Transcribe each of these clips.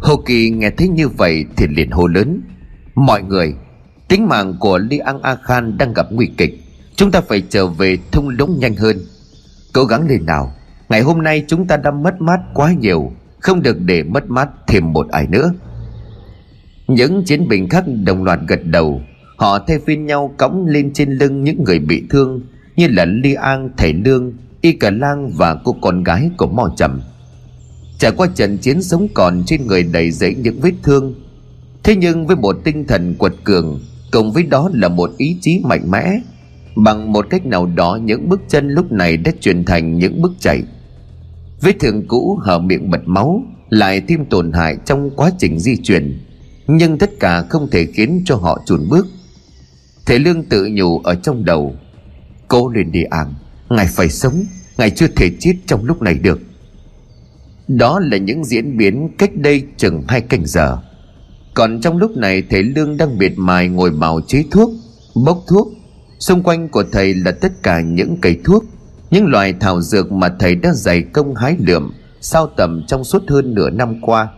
Hồ Kỳ nghe thấy như vậy thì liền hô lớn. Mọi người Tính mạng của Li An A Khan đang gặp nguy kịch. Chúng ta phải trở về thung lũng nhanh hơn. Cố gắng lên nào. Ngày hôm nay chúng ta đã mất mát quá nhiều. Không được để mất mát thêm một ai nữa. Những chiến binh khác đồng loạt gật đầu. Họ thay phiên nhau cõng lên trên lưng những người bị thương Như là Li An, Thầy Lương, Y Cả Lang và cô con gái của Mò Trầm. Trải qua trận chiến sống còn trên người đầy dẫy những vết thương, Thế nhưng với một tinh thần quật cường Cùng với đó là một ý chí mạnh mẽ, Bằng một cách nào đó những bước chân lúc này đã chuyển thành những bước chạy. Vết thương cũ hở miệng bật máu, Lại thêm tổn hại trong quá trình di chuyển, Nhưng tất cả không thể khiến cho họ chùn bước. Thể lương tự nhủ ở trong đầu, Cố lên đi ảng Ngài phải sống, Ngài chưa thể chết trong lúc này được đó là những diễn biến cách đây chừng hai canh giờ. Còn trong lúc này, thầy Lương đang biệt mài ngồi bào chế thuốc, Bốc thuốc. Xung quanh của thầy là tất cả những cây thuốc, Những loài thảo dược mà thầy đã dày công hái lượm, Sao tầm trong suốt hơn nửa năm qua.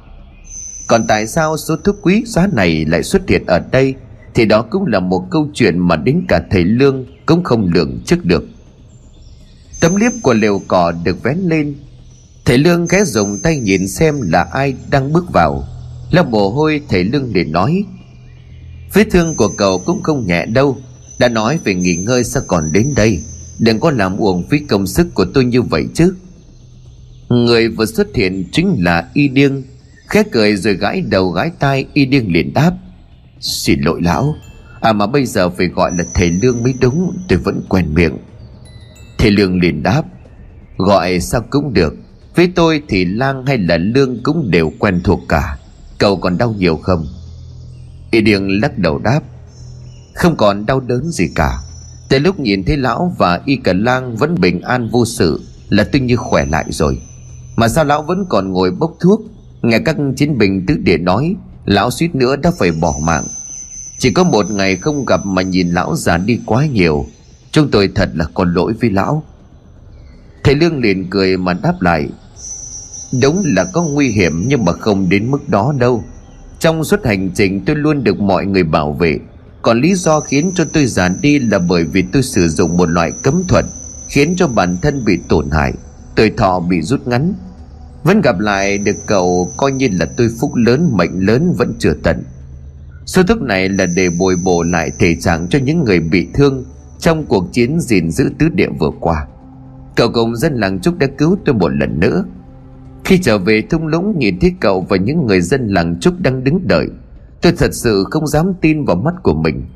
Còn tại sao số thuốc quý giá này lại xuất hiện ở đây, Thì đó cũng là một câu chuyện mà đến cả thầy Lương cũng không lường trước được. Tấm liếp của liều cỏ được vén lên Thầy Lương ghé dùng tay nhìn xem là ai đang bước vào. Lau mồ hôi, thầy Lương để nói, Vết thương của cậu cũng không nhẹ đâu. Đã nói về nghỉ ngơi sao còn đến đây? Đừng có làm uổng phí công sức của tôi như vậy chứ. Người vừa xuất hiện chính là Y Điêng. Khẽ cười rồi gãi đầu gãi tai, Y Điêng liền đáp, Xin lỗi lão. À mà bây giờ phải gọi là thầy Lương mới đúng, Tôi vẫn quen miệng. Thầy Lương liền đáp, Gọi sao cũng được với tôi thì lang hay là lương cũng đều quen thuộc cả. Cậu còn đau nhiều không? Y Điền lắc đầu đáp, Không còn đau đớn gì cả. Từ lúc nhìn thấy lão và Y Cả Lang vẫn bình an vô sự Là tôi như khỏe lại rồi. Mà sao lão vẫn còn ngồi bốc thuốc? Nghe các chiến binh tứ địa nói, Lão suýt nữa đã phải bỏ mạng. Chỉ có một ngày không gặp mà nhìn lão già đi quá nhiều. Chúng tôi thật là có lỗi với lão. Thầy Lương liền cười mà đáp lại Đúng là có nguy hiểm nhưng mà không đến mức đó đâu. Trong suốt hành trình tôi luôn được mọi người bảo vệ. Còn lý do khiến cho tôi già đi là bởi vì tôi sử dụng một loại cấm thuật Khiến cho bản thân bị tổn hại, Tuổi thọ bị rút ngắn. Vẫn gặp lại được cậu coi như là tôi phúc lớn, mệnh lớn vẫn chưa tận. Số thuốc này là để bồi bổ lại thể trạng cho những người bị thương Trong cuộc chiến gìn giữ tứ địa vừa qua. Cậu cùng dân làng Trúc đã cứu tôi một lần nữa khi trở về thung lũng nhìn thấy cậu và những người dân làng Trúc đang đứng đợi Tôi thật sự không dám tin vào mắt của mình.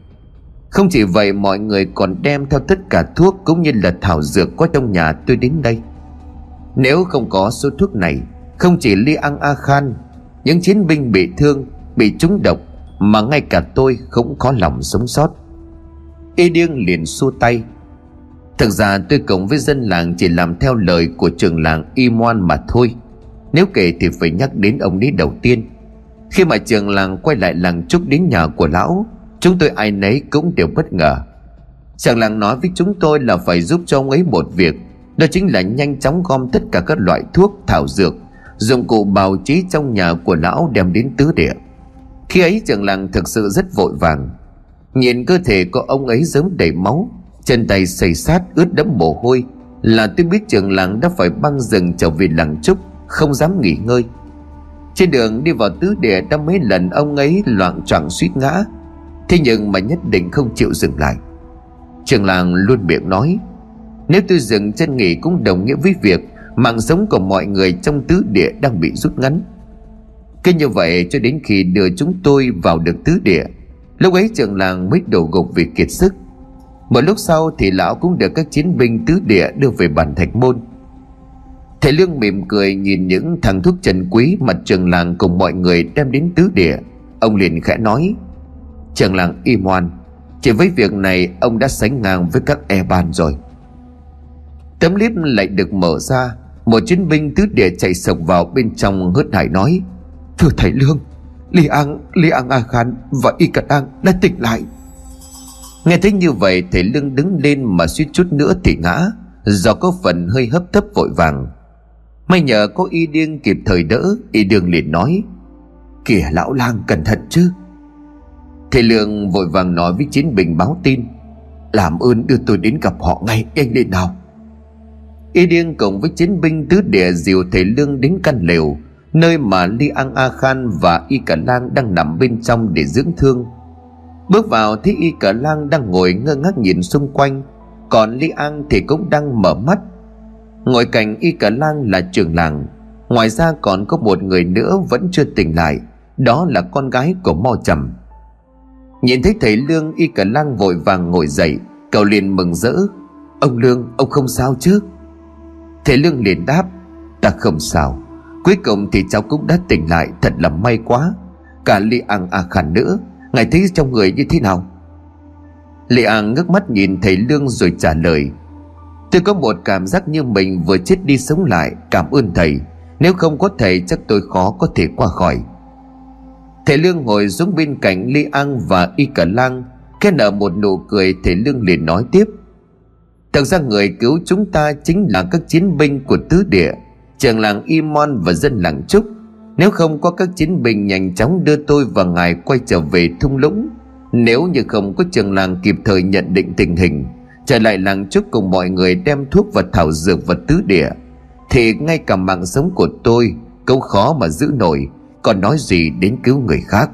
Không chỉ vậy mọi người còn đem theo tất cả thuốc cũng như là thảo dược có trong nhà tôi đến đây. Nếu không có số thuốc này Không chỉ Li An A Khan Những chiến binh bị thương, bị trúng độc Mà ngay cả tôi cũng khó lòng sống sót. Y điêng liền xua tay. Thực ra tôi cùng với dân làng chỉ làm theo lời của trường làng Y Moan mà thôi nếu kể thì phải nhắc đến ông ấy đầu tiên. Khi mà trường làng quay lại làng trúc đến nhà của lão Chúng tôi ai nấy cũng đều bất ngờ. Trường làng nói với chúng tôi là phải giúp cho ông ấy một việc Đó chính là nhanh chóng gom tất cả các loại thuốc, thảo dược Dụng cụ bào chế trong nhà của lão đem đến tứ địa. Khi ấy trường làng thực sự rất vội vàng. Nhìn cơ thể của ông ấy giống đầy máu Chân tay xây sát ướt đẫm mồ hôi Là tôi biết trường làng đã phải băng rừng trở về làng trúc không dám nghỉ ngơi. Trên đường đi vào tứ địa đã mấy lần ông ấy loạn choạng suýt ngã, Thế nhưng mà nhất định không chịu dừng lại. Trường làng luôn miệng nói, Nếu tôi dừng chân nghỉ cũng đồng nghĩa với việc Mạng sống của mọi người trong tứ địa đang bị rút ngắn. Cứ như vậy cho đến khi đưa chúng tôi vào được tứ địa, Lúc ấy trường làng mới đổ gục vì kiệt sức. Một lúc sau thì lão cũng được các chiến binh tứ địa đưa về bản thạch môn. Thầy Lương mỉm cười nhìn những thằng thuốc trần quý mặt trường làng cùng mọi người đem đến tứ địa. Ông liền khẽ nói Trường làng im hoan Chỉ với việc này ông đã sánh ngang với các e ban rồi. Tấm clip lại được mở ra Một chiến binh tứ địa chạy sộc vào bên trong hớt hải nói Thưa thầy Lương Li An, Li An A Khan và Y Cật An đã tỉnh lại. Nghe thấy như vậy thầy Lương đứng lên mà suýt chút nữa thì ngã Do có phần hơi hấp tấp vội vàng. May nhờ có y điên kịp thời đỡ, Y đường liền nói, Kìa lão lang, cẩn thận chứ. Thầy Lương vội vàng nói với chiến binh báo tin, Làm ơn đưa tôi đến gặp họ ngay, anh đi nào. Y điên cùng với chiến binh tứ địa dìu thầy Lương đến căn lều, Nơi mà Li An A Khan và Y Cả Lang đang nằm bên trong để dưỡng thương. Bước vào thấy Y Cả Lang đang ngồi ngơ ngác nhìn xung quanh, Còn Li An thì cũng đang mở mắt Ngồi cạnh Y Cả Lang là trưởng làng. Ngoài ra còn có một người nữa vẫn chưa tỉnh lại. Đó là con gái của Mo Trầm. Nhìn thấy thầy Lương, Y Cả Lang vội vàng ngồi dậy. Cậu liền mừng rỡ. Ông Lương, ông không sao chứ? Thầy Lương liền đáp. Ta không sao. Cuối cùng thì cháu cũng đã tỉnh lại. Thật là may quá. Cả Li An à Khản nữa Ngài thấy trong người như thế nào? Li An ngước mắt nhìn thầy Lương rồi trả lời. Tôi có một cảm giác như mình vừa chết đi sống lại. Cảm ơn thầy. Nếu không có thầy, chắc tôi khó có thể qua khỏi. Thầy Lương ngồi xuống bên cạnh ly An và Y Cả Lang Khi nở một nụ cười. Thầy Lương liền nói tiếp. Thật ra người cứu chúng ta chính là các chiến binh của tứ địa Trường làng Imon và dân làng Trúc. Nếu không có các chiến binh nhanh chóng đưa tôi và ngài quay trở về thung lũng, Nếu như không có trường làng kịp thời nhận định tình hình Trở lại làng Trúc cùng mọi người đem thuốc và thảo dược vật tứ địa. Thì ngay cả mạng sống của tôi, cũng khó mà giữ nổi, Còn nói gì đến cứu người khác.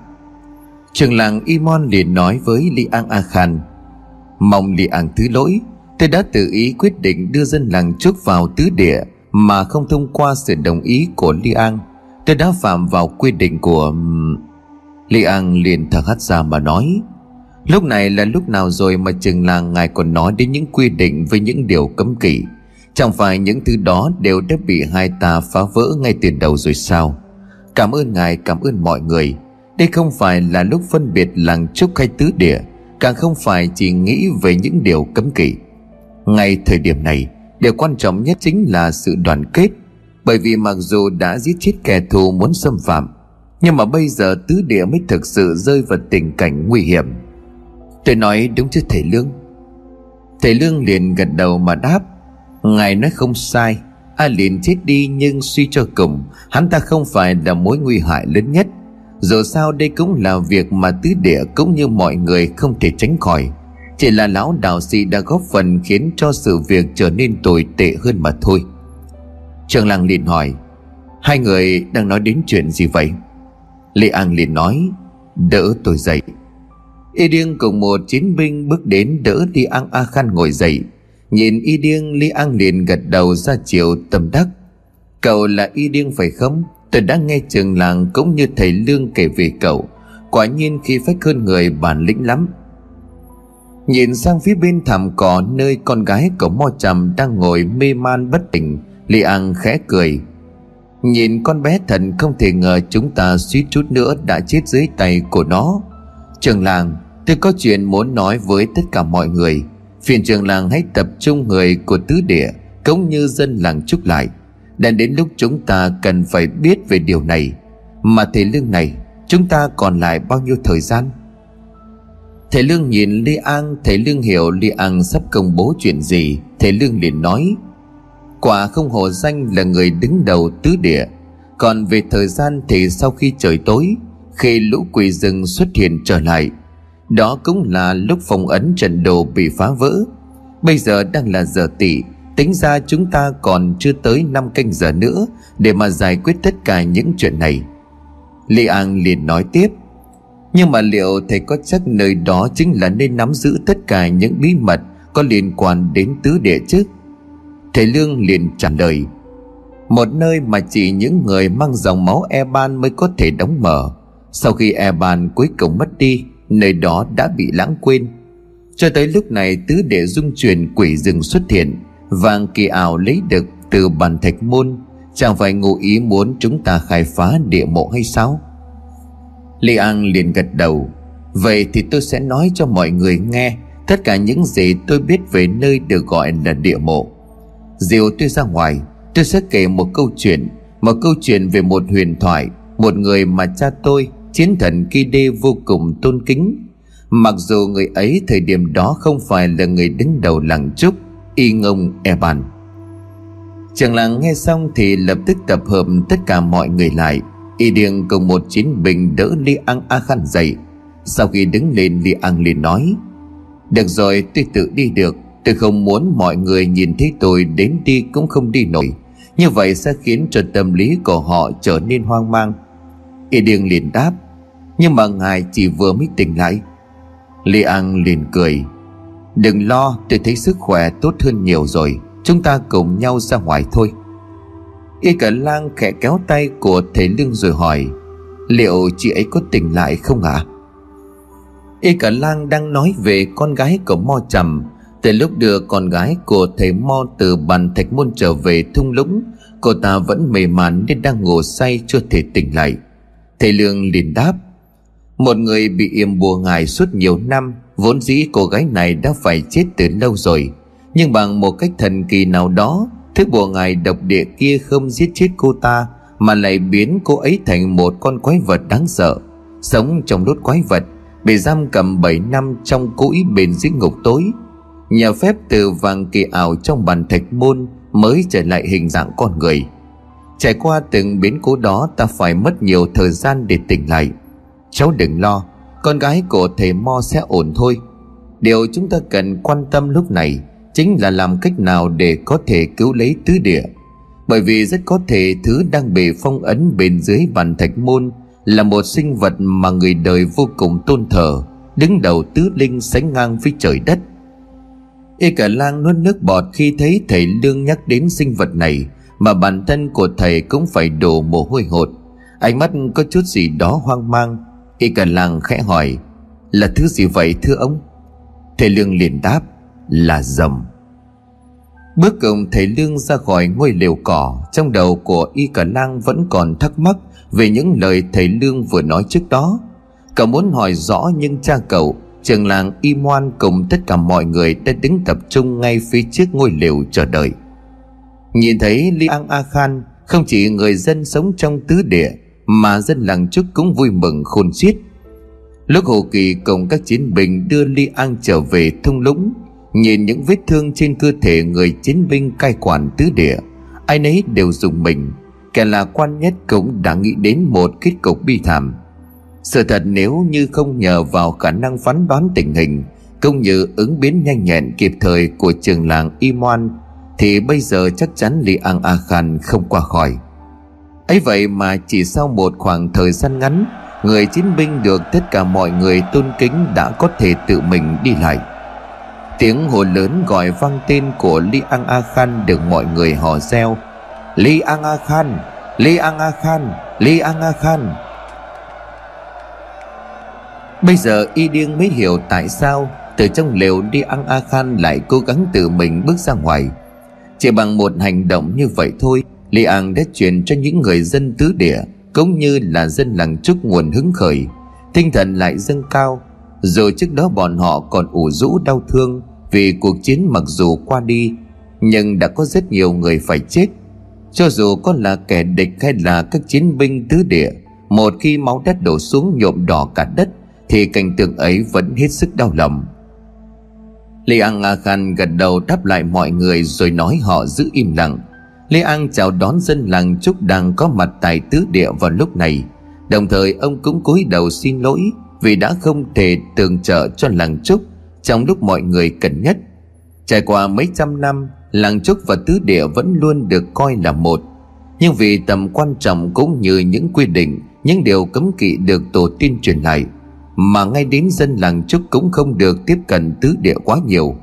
Trường làng Imon liền nói với Li An A Khan, Mong Li An thứ lỗi, Tôi đã tự ý quyết định đưa dân làng Trúc vào tứ địa, Mà không thông qua sự đồng ý của Li An. Tôi đã phạm vào quy định của... Li An liền thở hắt ra mà nói Lúc này là lúc nào rồi mà chừng là ngài còn nói đến những quy định với những điều cấm kỵ? Chẳng phải những thứ đó đều đã bị hai ta phá vỡ ngay từ đầu rồi sao? Cảm ơn ngài, cảm ơn mọi người. Đây không phải là lúc phân biệt làng trúc hay tứ địa, Càng không phải chỉ nghĩ về những điều cấm kỵ. Ngay thời điểm này, Điều quan trọng nhất chính là sự đoàn kết. Bởi vì mặc dù đã giết chết kẻ thù muốn xâm phạm, Nhưng mà bây giờ tứ địa mới thực sự rơi vào tình cảnh nguy hiểm. Tôi nói đúng chứ, thầy Lương. Thầy Lương liền gật đầu mà đáp, Ngài nói không sai. A liền chết đi nhưng suy cho cùng, Hắn ta không phải là mối nguy hại lớn nhất. Dù sao đây cũng là việc mà tứ địa cũng như mọi người không thể tránh khỏi. Chỉ là lão đạo sĩ đã góp phần khiến cho sự việc trở nên tồi tệ hơn mà thôi. Trường làng liền hỏi, Hai người đang nói đến chuyện gì vậy? Lê An liền nói, Đỡ tôi dậy. Y Điêng cùng một chiến binh bước đến đỡ Li An A Khan ngồi dậy. Nhìn Y Điêng, Li An liền gật đầu ra chiều, tâm đắc. Cậu là Y Điêng phải không? Tôi đã nghe trường làng cũng như thầy Lương kể về cậu. Quả nhiên khi phách hơn người bản lĩnh lắm. Nhìn sang phía bên thảm cỏ nơi con gái của Mo Trầm đang ngồi mê man bất tỉnh, Li An khẽ cười. Nhìn con bé thần không thể ngờ chúng ta suýt chút nữa đã chết dưới tay của nó. Trường làng tôi có chuyện muốn nói với tất cả mọi người. Phiền trường làng hãy tập trung người của tứ địa, Cũng như dân làng chúc lại. Đã đến lúc chúng ta cần phải biết về điều này. Mà thầy lương này, Chúng ta còn lại bao nhiêu thời gian? Thầy Lương nhìn Lê An, Thầy Lương hiểu Lê An sắp công bố chuyện gì. Thầy Lương liền nói, Quả không hổ danh là người đứng đầu tứ địa. Còn về thời gian thì sau khi trời tối, Khi lũ quỷ rừng xuất hiện trở lại đó cũng là lúc phòng ấn trận đồ bị phá vỡ. Bây giờ đang là giờ tỷ Tính ra chúng ta còn chưa tới 5 canh giờ nữa Để mà giải quyết tất cả những chuyện này. Li An liền nói tiếp, Nhưng mà liệu thầy có chắc nơi đó chính là nơi nắm giữ tất cả những bí mật Có liên quan đến tứ địa chứ? Thầy Lương liền trả lời, Một nơi mà chỉ những người mang dòng máu Eban mới có thể đóng mở. Sau khi Eban cuối cùng mất đi Nơi đó đã bị lãng quên. Cho tới lúc này, tứ để dung truyền quỷ rừng xuất hiện, Vàng kỳ ảo lấy được từ bàn thạch môn. Chẳng phải ngụ ý muốn chúng ta khai phá địa mộ hay sao? Lê An liền gật đầu. Vậy thì tôi sẽ nói cho mọi người nghe. Tất cả những gì tôi biết về nơi được gọi là địa mộ. Diều tôi ra ngoài, Tôi sẽ kể một câu chuyện. Một câu chuyện về một huyền thoại, Một người mà cha tôi Chiến thần Ki Đê vô cùng tôn kính. Mặc dù người ấy thời điểm đó không phải là người đứng đầu làng trúc, Y ngông Eban Chàng làng nghe xong thì lập tức tập hợp tất cả mọi người lại. Y điền cùng một chiến binh đỡ Li An A Khan dậy. Sau khi đứng lên, Li An liền nói, Được rồi, tôi tự đi được. Tôi không muốn mọi người nhìn thấy tôi đến đi cũng không đi nổi. Như vậy sẽ khiến cho tâm lý của họ trở nên hoang mang. Y Điêng liền đáp, Nhưng mà ngài chỉ vừa mới tỉnh lại. Li An liền cười, Đừng lo, tôi thấy sức khỏe tốt hơn nhiều rồi, Chúng ta cùng nhau ra ngoài thôi. Y cả lang khẽ kéo tay của thầy lương rồi hỏi, Liệu chị ấy có tỉnh lại không ạ? À? Y cả lang đang nói về con gái của Mo Trầm, Từ lúc đưa con gái của thầy Mo từ bàn thạch môn trở về thung lũng, Cô ta vẫn mê mán nên đang ngủ say chưa thể tỉnh lại. Thầy Lương liền đáp, Một người bị yểm bùa ngài suốt nhiều năm, Vốn dĩ cô gái này đã phải chết từ lâu rồi. Nhưng bằng một cách thần kỳ nào đó, Thứ bùa ngài độc địa kia không giết chết cô ta, Mà lại biến cô ấy thành một con quái vật đáng sợ. Sống trong đốt quái vật, Bị giam cầm 7 năm trong cũi bền dưới ngục tối. Nhờ phép từ vàng kỳ ảo trong bàn thạch môn Mới trở lại hình dạng con người. Trải qua từng biến cố đó, Ta phải mất nhiều thời gian để tỉnh lại. Cháu đừng lo, Con gái của thầy Mo sẽ ổn thôi. Điều chúng ta cần quan tâm lúc này chính là làm cách nào để có thể cứu lấy tứ địa. Bởi vì rất có thể thứ đang bị phong ấn bên dưới bàn thạch môn là một sinh vật mà người đời vô cùng tôn thờ, đứng đầu tứ linh sánh ngang với trời đất. Y cả lang nuốt nước bọt khi thấy thầy lương nhắc đến sinh vật này mà bản thân của thầy cũng phải đổ mồ hôi hột. Ánh mắt có chút gì đó hoang mang, y cả làng khẽ hỏi, là thứ gì vậy, thưa ông? Thầy lương liền đáp, là rồng Bước cùng thầy Lương ra khỏi ngôi liều cỏ, Trong đầu của Y Cả Lang vẫn còn thắc mắc Về những lời thầy Lương vừa nói trước đó. Cậu muốn hỏi rõ nhưng cha cậu, Trường làng Y Moan cùng tất cả mọi người Đã đứng tập trung ngay phía trước ngôi liều chờ đợi. Nhìn thấy Li An A Khan Không chỉ người dân sống trong tứ địa, Mà dân làng Trúc cũng vui mừng khôn xiết. Lúc Hồ Kỳ cùng các chiến binh đưa Li An trở về thung lũng, Nhìn những vết thương trên cơ thể người chiến binh cai quản tứ địa, Ai nấy đều dùng mình. Kẻ là quan nhất cũng đã nghĩ đến một kết cục bi thảm. Sự thật nếu như không nhờ vào khả năng phán đoán tình hình, Cũng như ứng biến nhanh nhẹn kịp thời của trường làng Iman thì bây giờ chắc chắn Li An A Khan không qua khỏi. Ấy vậy mà chỉ sau một khoảng thời gian ngắn, Người chiến binh được tất cả mọi người tôn kính đã có thể tự mình đi lại. Tiếng hồ lớn gọi vang tên của Li An A Khan được mọi người hò reo. Li An A Khan, Li An A Khan, Li An A Khan. Bây giờ Y Điên mới hiểu tại sao Từ trong lều Li An A Khan lại cố gắng tự mình bước ra ngoài. Chỉ bằng một hành động như vậy thôi Li An đã truyền cho những người dân tứ địa, Cũng như là dân làng trúc nguồn hứng khởi. Tinh thần lại dâng cao, Dù trước đó bọn họ còn ủ rũ đau thương vì cuộc chiến mặc dù qua đi, nhưng đã có rất nhiều người phải chết. Cho dù có là kẻ địch hay là các chiến binh tứ địa, một khi máu đất đổ xuống nhuộm đỏ cả đất, thì cảnh tượng ấy vẫn hết sức đau lòng. Lê An A Khan gật đầu đáp lại mọi người rồi nói họ giữ im lặng. Lê An chào đón dân làng Trúc đang có mặt tại tứ địa vào lúc này. Đồng thời, ông cũng cúi đầu xin lỗi Vì đã không thể tường trợ cho làng Trúc trong lúc mọi người cần nhất. Trải qua mấy trăm năm, làng trúc và tứ địa vẫn luôn được coi là một. Nhưng vì tầm quan trọng cũng như những quy định, những điều cấm kỵ được tổ tiên truyền lại mà ngay đến dân làng trúc cũng không được tiếp cận tứ địa quá nhiều.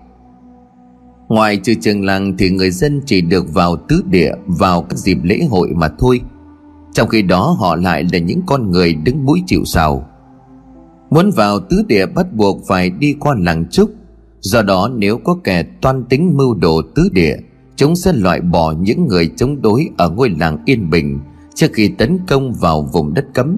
Ngoài trừ trường làng thì người dân chỉ được vào tứ địa, vào các dịp lễ hội mà thôi. Trong khi đó, họ lại là những con người đứng mũi chịu sào. Muốn vào tứ địa bắt buộc phải đi qua làng trúc do đó, nếu có kẻ toan tính mưu đồ tứ địa, chúng sẽ loại bỏ những người chống đối ở ngôi làng yên bình trước khi tấn công vào vùng đất cấm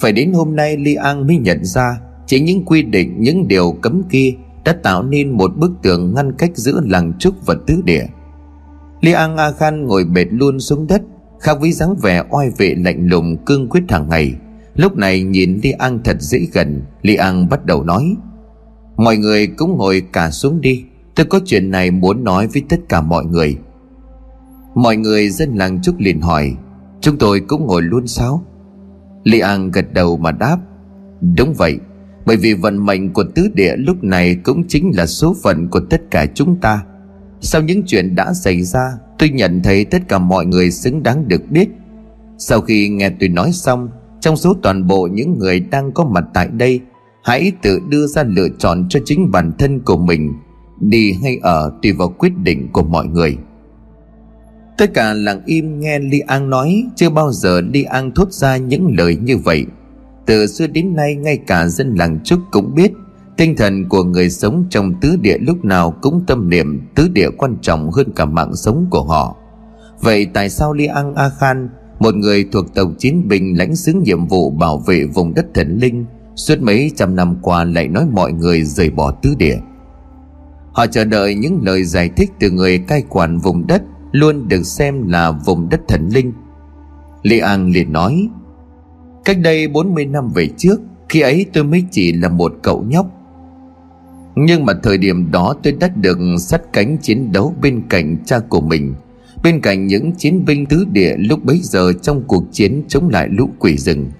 phải đến hôm nay li an mới nhận ra chỉ những quy định, những điều cấm kia đã tạo nên một bức tường ngăn cách giữa làng trúc và tứ địa. Li an a khan ngồi bệt luôn xuống đất, khác với dáng vẻ oai vệ lạnh lùng, cương quyết hàng ngày. Lúc này nhìn li an thật dễ gần, li an bắt đầu nói, mọi người cũng ngồi cả xuống đi, tôi có chuyện này muốn nói với tất cả mọi người. Mọi người dân làng trúc liền hỏi, chúng tôi cũng ngồi luôn sao? Li an gật đầu mà đáp, đúng vậy, bởi vì vận mệnh của tứ địa lúc này cũng chính là số phận của tất cả chúng ta. Sau những chuyện đã xảy ra, tôi nhận thấy tất cả mọi người xứng đáng được biết. Sau khi nghe tôi nói xong, trong số toàn bộ những người đang có mặt tại đây, hãy tự đưa ra lựa chọn cho chính bản thân của mình, đi hay ở tùy vào quyết định của mọi người tất cả lặng im nghe li an nói, chưa bao giờ li an thốt ra những lời như vậy. Từ xưa đến nay, ngay cả dân làng trúc cũng biết, tinh thần của người sống trong tứ địa lúc nào cũng tâm niệm tứ địa quan trọng hơn cả mạng sống của họ. Vậy tại sao li an, a khan, một người thuộc tàu chiến binh lãnh xứng nhiệm vụ bảo vệ vùng đất thần linh, suốt mấy trăm năm qua lại nói mọi người rời bỏ tứ địa? Họ chờ đợi những lời giải thích từ người cai quản vùng đất luôn được xem là vùng đất thần linh. Lê An liền nói, Cách đây 40 năm về trước, Khi ấy tôi mới chỉ là một cậu nhóc. Nhưng mà thời điểm đó tôi đã được sắt cánh chiến đấu bên cạnh cha của mình, Bên cạnh những chiến binh tứ địa lúc bấy giờ trong cuộc chiến chống lại lũ quỷ rừng.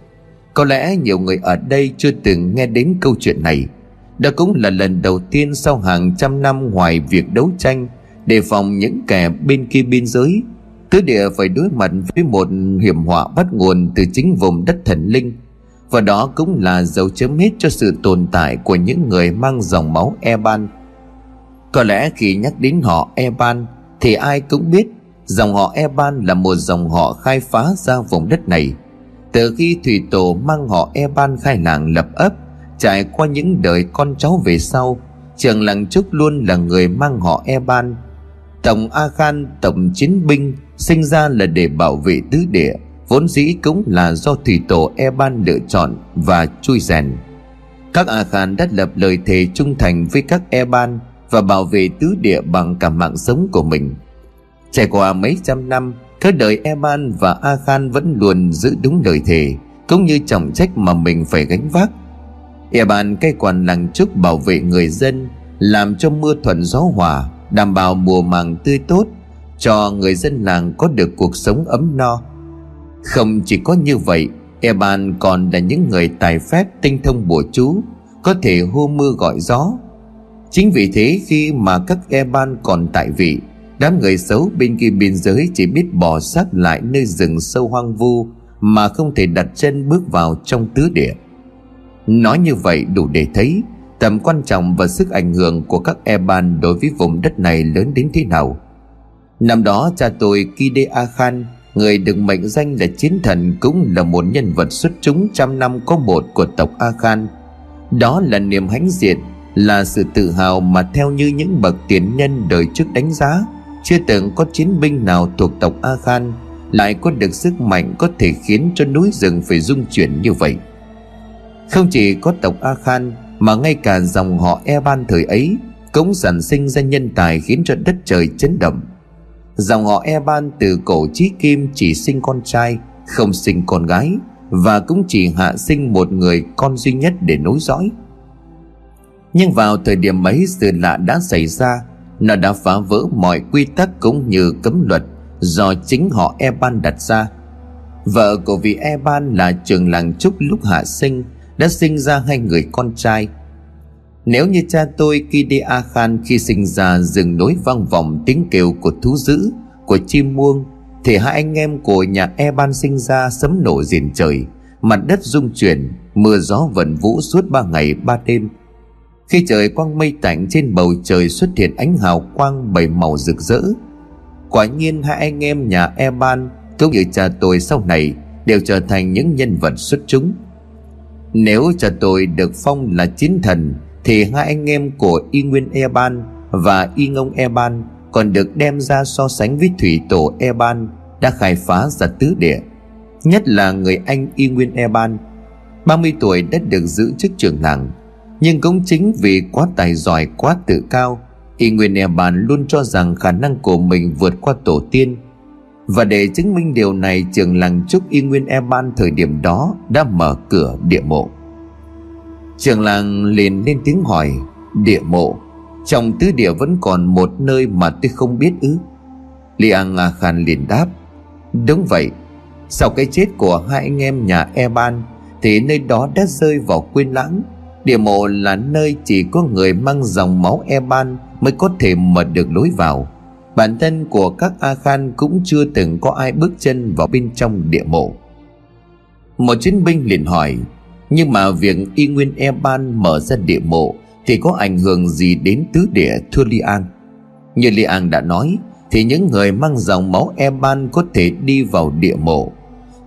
Có lẽ nhiều người ở đây chưa từng nghe đến câu chuyện này. Đó cũng là lần đầu tiên sau hàng trăm năm ngoài việc đấu tranh Đề phòng những kẻ bên kia biên giới. Tứ địa phải đối mặt với một hiểm họa bắt nguồn từ chính vùng đất thần linh. Và đó cũng là dấu chấm hết cho sự tồn tại của những người mang dòng máu Eban. Có lẽ khi nhắc đến họ Eban, Thì ai cũng biết Dòng họ Eban là một dòng họ khai phá ra vùng đất này. Từ khi thủy tổ mang họ Eban khai làng lập ấp, Trải qua những đời con cháu về sau, Trường làng Trúc luôn là người mang họ Eban. Tổng A Khan tổng chiến binh, sinh ra là để bảo vệ tứ địa, vốn dĩ cũng là do thủy tổ Eban lựa chọn và chui rèn. Các A Khan đã lập lời thề trung thành với các Eban và bảo vệ tứ địa bằng cả mạng sống của mình. Trải qua mấy trăm năm các đời Eban và A Khan vẫn luôn giữ đúng lời thề, cũng như trọng trách mà mình phải gánh vác. Eban cai quản làng trúc bảo vệ người dân, làm cho mưa thuận gió hòa đảm bảo mùa màng tươi tốt, cho người dân làng có được cuộc sống ấm no. Không chỉ có như vậy, eban còn là những người tài phép tinh thông bùa chú, có thể hô mưa gọi gió. Chính vì thế khi mà các eban còn tại vị, đám người xấu bên kia biên giới chỉ biết bỏ sát lại nơi rừng sâu hoang vu mà không thể đặt chân bước vào trong tứ địa. Nói như vậy đủ để thấy tầm quan trọng và sức ảnh hưởng của các eban đối với vùng đất này lớn đến thế nào. Năm đó, cha tôi Kide A Khan Người được mệnh danh là chiến thần Cũng là một nhân vật xuất chúng trăm năm có một của tộc A Khan Đó là niềm hãnh diện, Là sự tự hào mà theo như những bậc tiền nhân đời trước đánh giá, Chưa từng có chiến binh nào thuộc tộc A Khan Lại có được sức mạnh có thể khiến cho núi rừng phải rung chuyển như vậy. Không chỉ có tộc A Khan mà ngay cả dòng họ E Ban thời ấy Cũng sản sinh ra nhân tài khiến cho đất trời chấn động. Dòng họ Eban từ cổ chí kim chỉ sinh con trai, Không sinh con gái, Và cũng chỉ hạ sinh một người con duy nhất để nối dõi. Nhưng vào thời điểm ấy, sự lạ đã xảy ra. Nó đã phá vỡ mọi quy tắc cũng như cấm luật Do chính họ Eban đặt ra. Vợ của vị Eban là trường làng trúc lúc hạ sinh đã sinh ra hai người con trai. Nếu như cha tôi Kidea Khan khi sinh ra rừng nối vang vọng tiếng kêu của thú dữ, của chim muông, thì hai anh em của nhà Eban sinh ra sấm nổ diền trời, Mặt đất rung chuyển Mưa gió vần vũ suốt ba ngày ba đêm. Khi trời quang mây tạnh Trên bầu trời xuất hiện ánh hào quang Bảy màu rực rỡ. Quả nhiên hai anh em nhà Eban Cũng như cha tôi sau này Đều trở thành những nhân vật xuất chúng. Nếu cho tôi được phong là chiến thần, Thì hai anh em của Y Nguyên Eban Và Y Ngông Eban Còn được đem ra so sánh với thủy tổ Eban Đã khai phá ra tứ địa. Nhất là người anh Y Nguyên Eban 30 tuổi đã được giữ chức trưởng làng, Nhưng cũng chính vì quá tài giỏi, quá tự cao, Y Nguyên Eban luôn cho rằng khả năng của mình vượt qua tổ tiên và để chứng minh điều này, trường làng trúc Y Nguyên Eban thời điểm đó đã mở cửa địa mộ. Trường làng liền lên tiếng hỏi, Địa mộ, Trong tứ địa vẫn còn một nơi mà tôi không biết ư? Liang A Khan liền đáp, Đúng vậy, Sau cái chết của hai anh em nhà Eban Thì nơi đó đã rơi vào quên lãng. Địa mộ là nơi chỉ có người mang dòng máu Eban mới có thể mở được lối vào bản thân của các a khan cũng chưa từng có ai bước chân vào bên trong địa mộ. Một chiến binh liền hỏi, nhưng mà việc y nguyên e ban mở ra địa mộ thì có ảnh hưởng gì đến tứ địa thưa li an? Như li an đã nói, thì những người mang dòng máu e ban có thể đi vào địa mộ.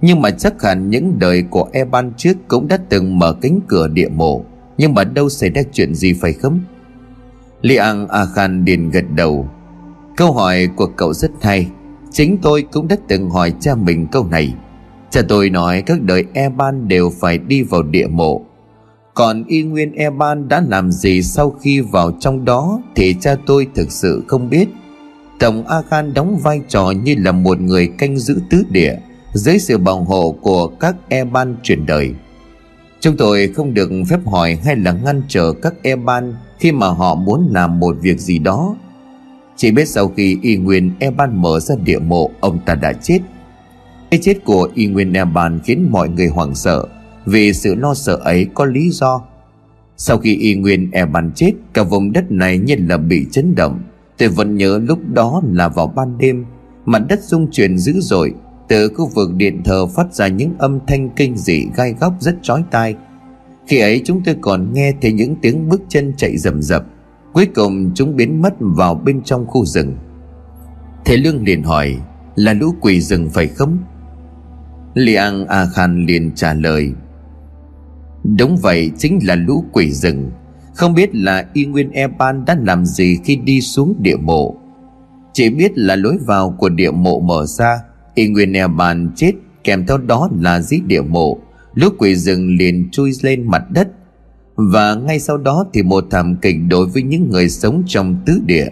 Nhưng mà chắc hẳn những đời của e ban trước cũng đã từng mở cánh cửa địa mộ. Nhưng mà đâu xảy ra chuyện gì phải không? An A Khan điền gật đầu. Câu hỏi của cậu rất hay. Chính tôi cũng đã từng hỏi cha mình câu này. Cha tôi nói các đời Eban đều phải đi vào địa mộ. Còn y nguyên Eban đã làm gì sau khi vào trong đó Thì cha tôi thực sự không biết. Tổng A Khan đóng vai trò như là một người canh giữ tứ địa Dưới sự bảo hộ của các Eban truyền đời. Chúng tôi không được phép hỏi hay là ngăn trở các Eban khi mà họ muốn làm một việc gì đó chỉ biết sau khi y nguyên eban mở ra địa mộ, ông ta đã chết. Cái chết của y nguyên eban khiến mọi người hoảng sợ, vì sự lo sợ ấy có lý do. Sau khi y nguyên eban chết, cả vùng đất này như là bị chấn động. Tôi vẫn nhớ lúc đó là vào ban đêm, mặt đất rung chuyển dữ dội. Từ khu vực điện thờ phát ra những âm thanh kinh dị gai góc rất chói tai. Khi ấy chúng tôi còn nghe thấy những tiếng bước chân chạy rầm rập. Cuối cùng chúng biến mất vào bên trong khu rừng. Thế Lương liền hỏi, Là lũ quỷ rừng phải không? Liang A Khan liền trả lời, Đúng vậy, chính là lũ quỷ rừng. Không biết là Y Nguyên E Ban đã làm gì khi đi xuống địa mộ. Chỉ biết là lối vào của địa mộ mở ra, Y Nguyên E Ban chết, kèm theo đó là giết địa mộ. Lũ quỷ rừng liền chui lên mặt đất và ngay sau đó thì một thảm kịch đối với những người sống trong tứ địa.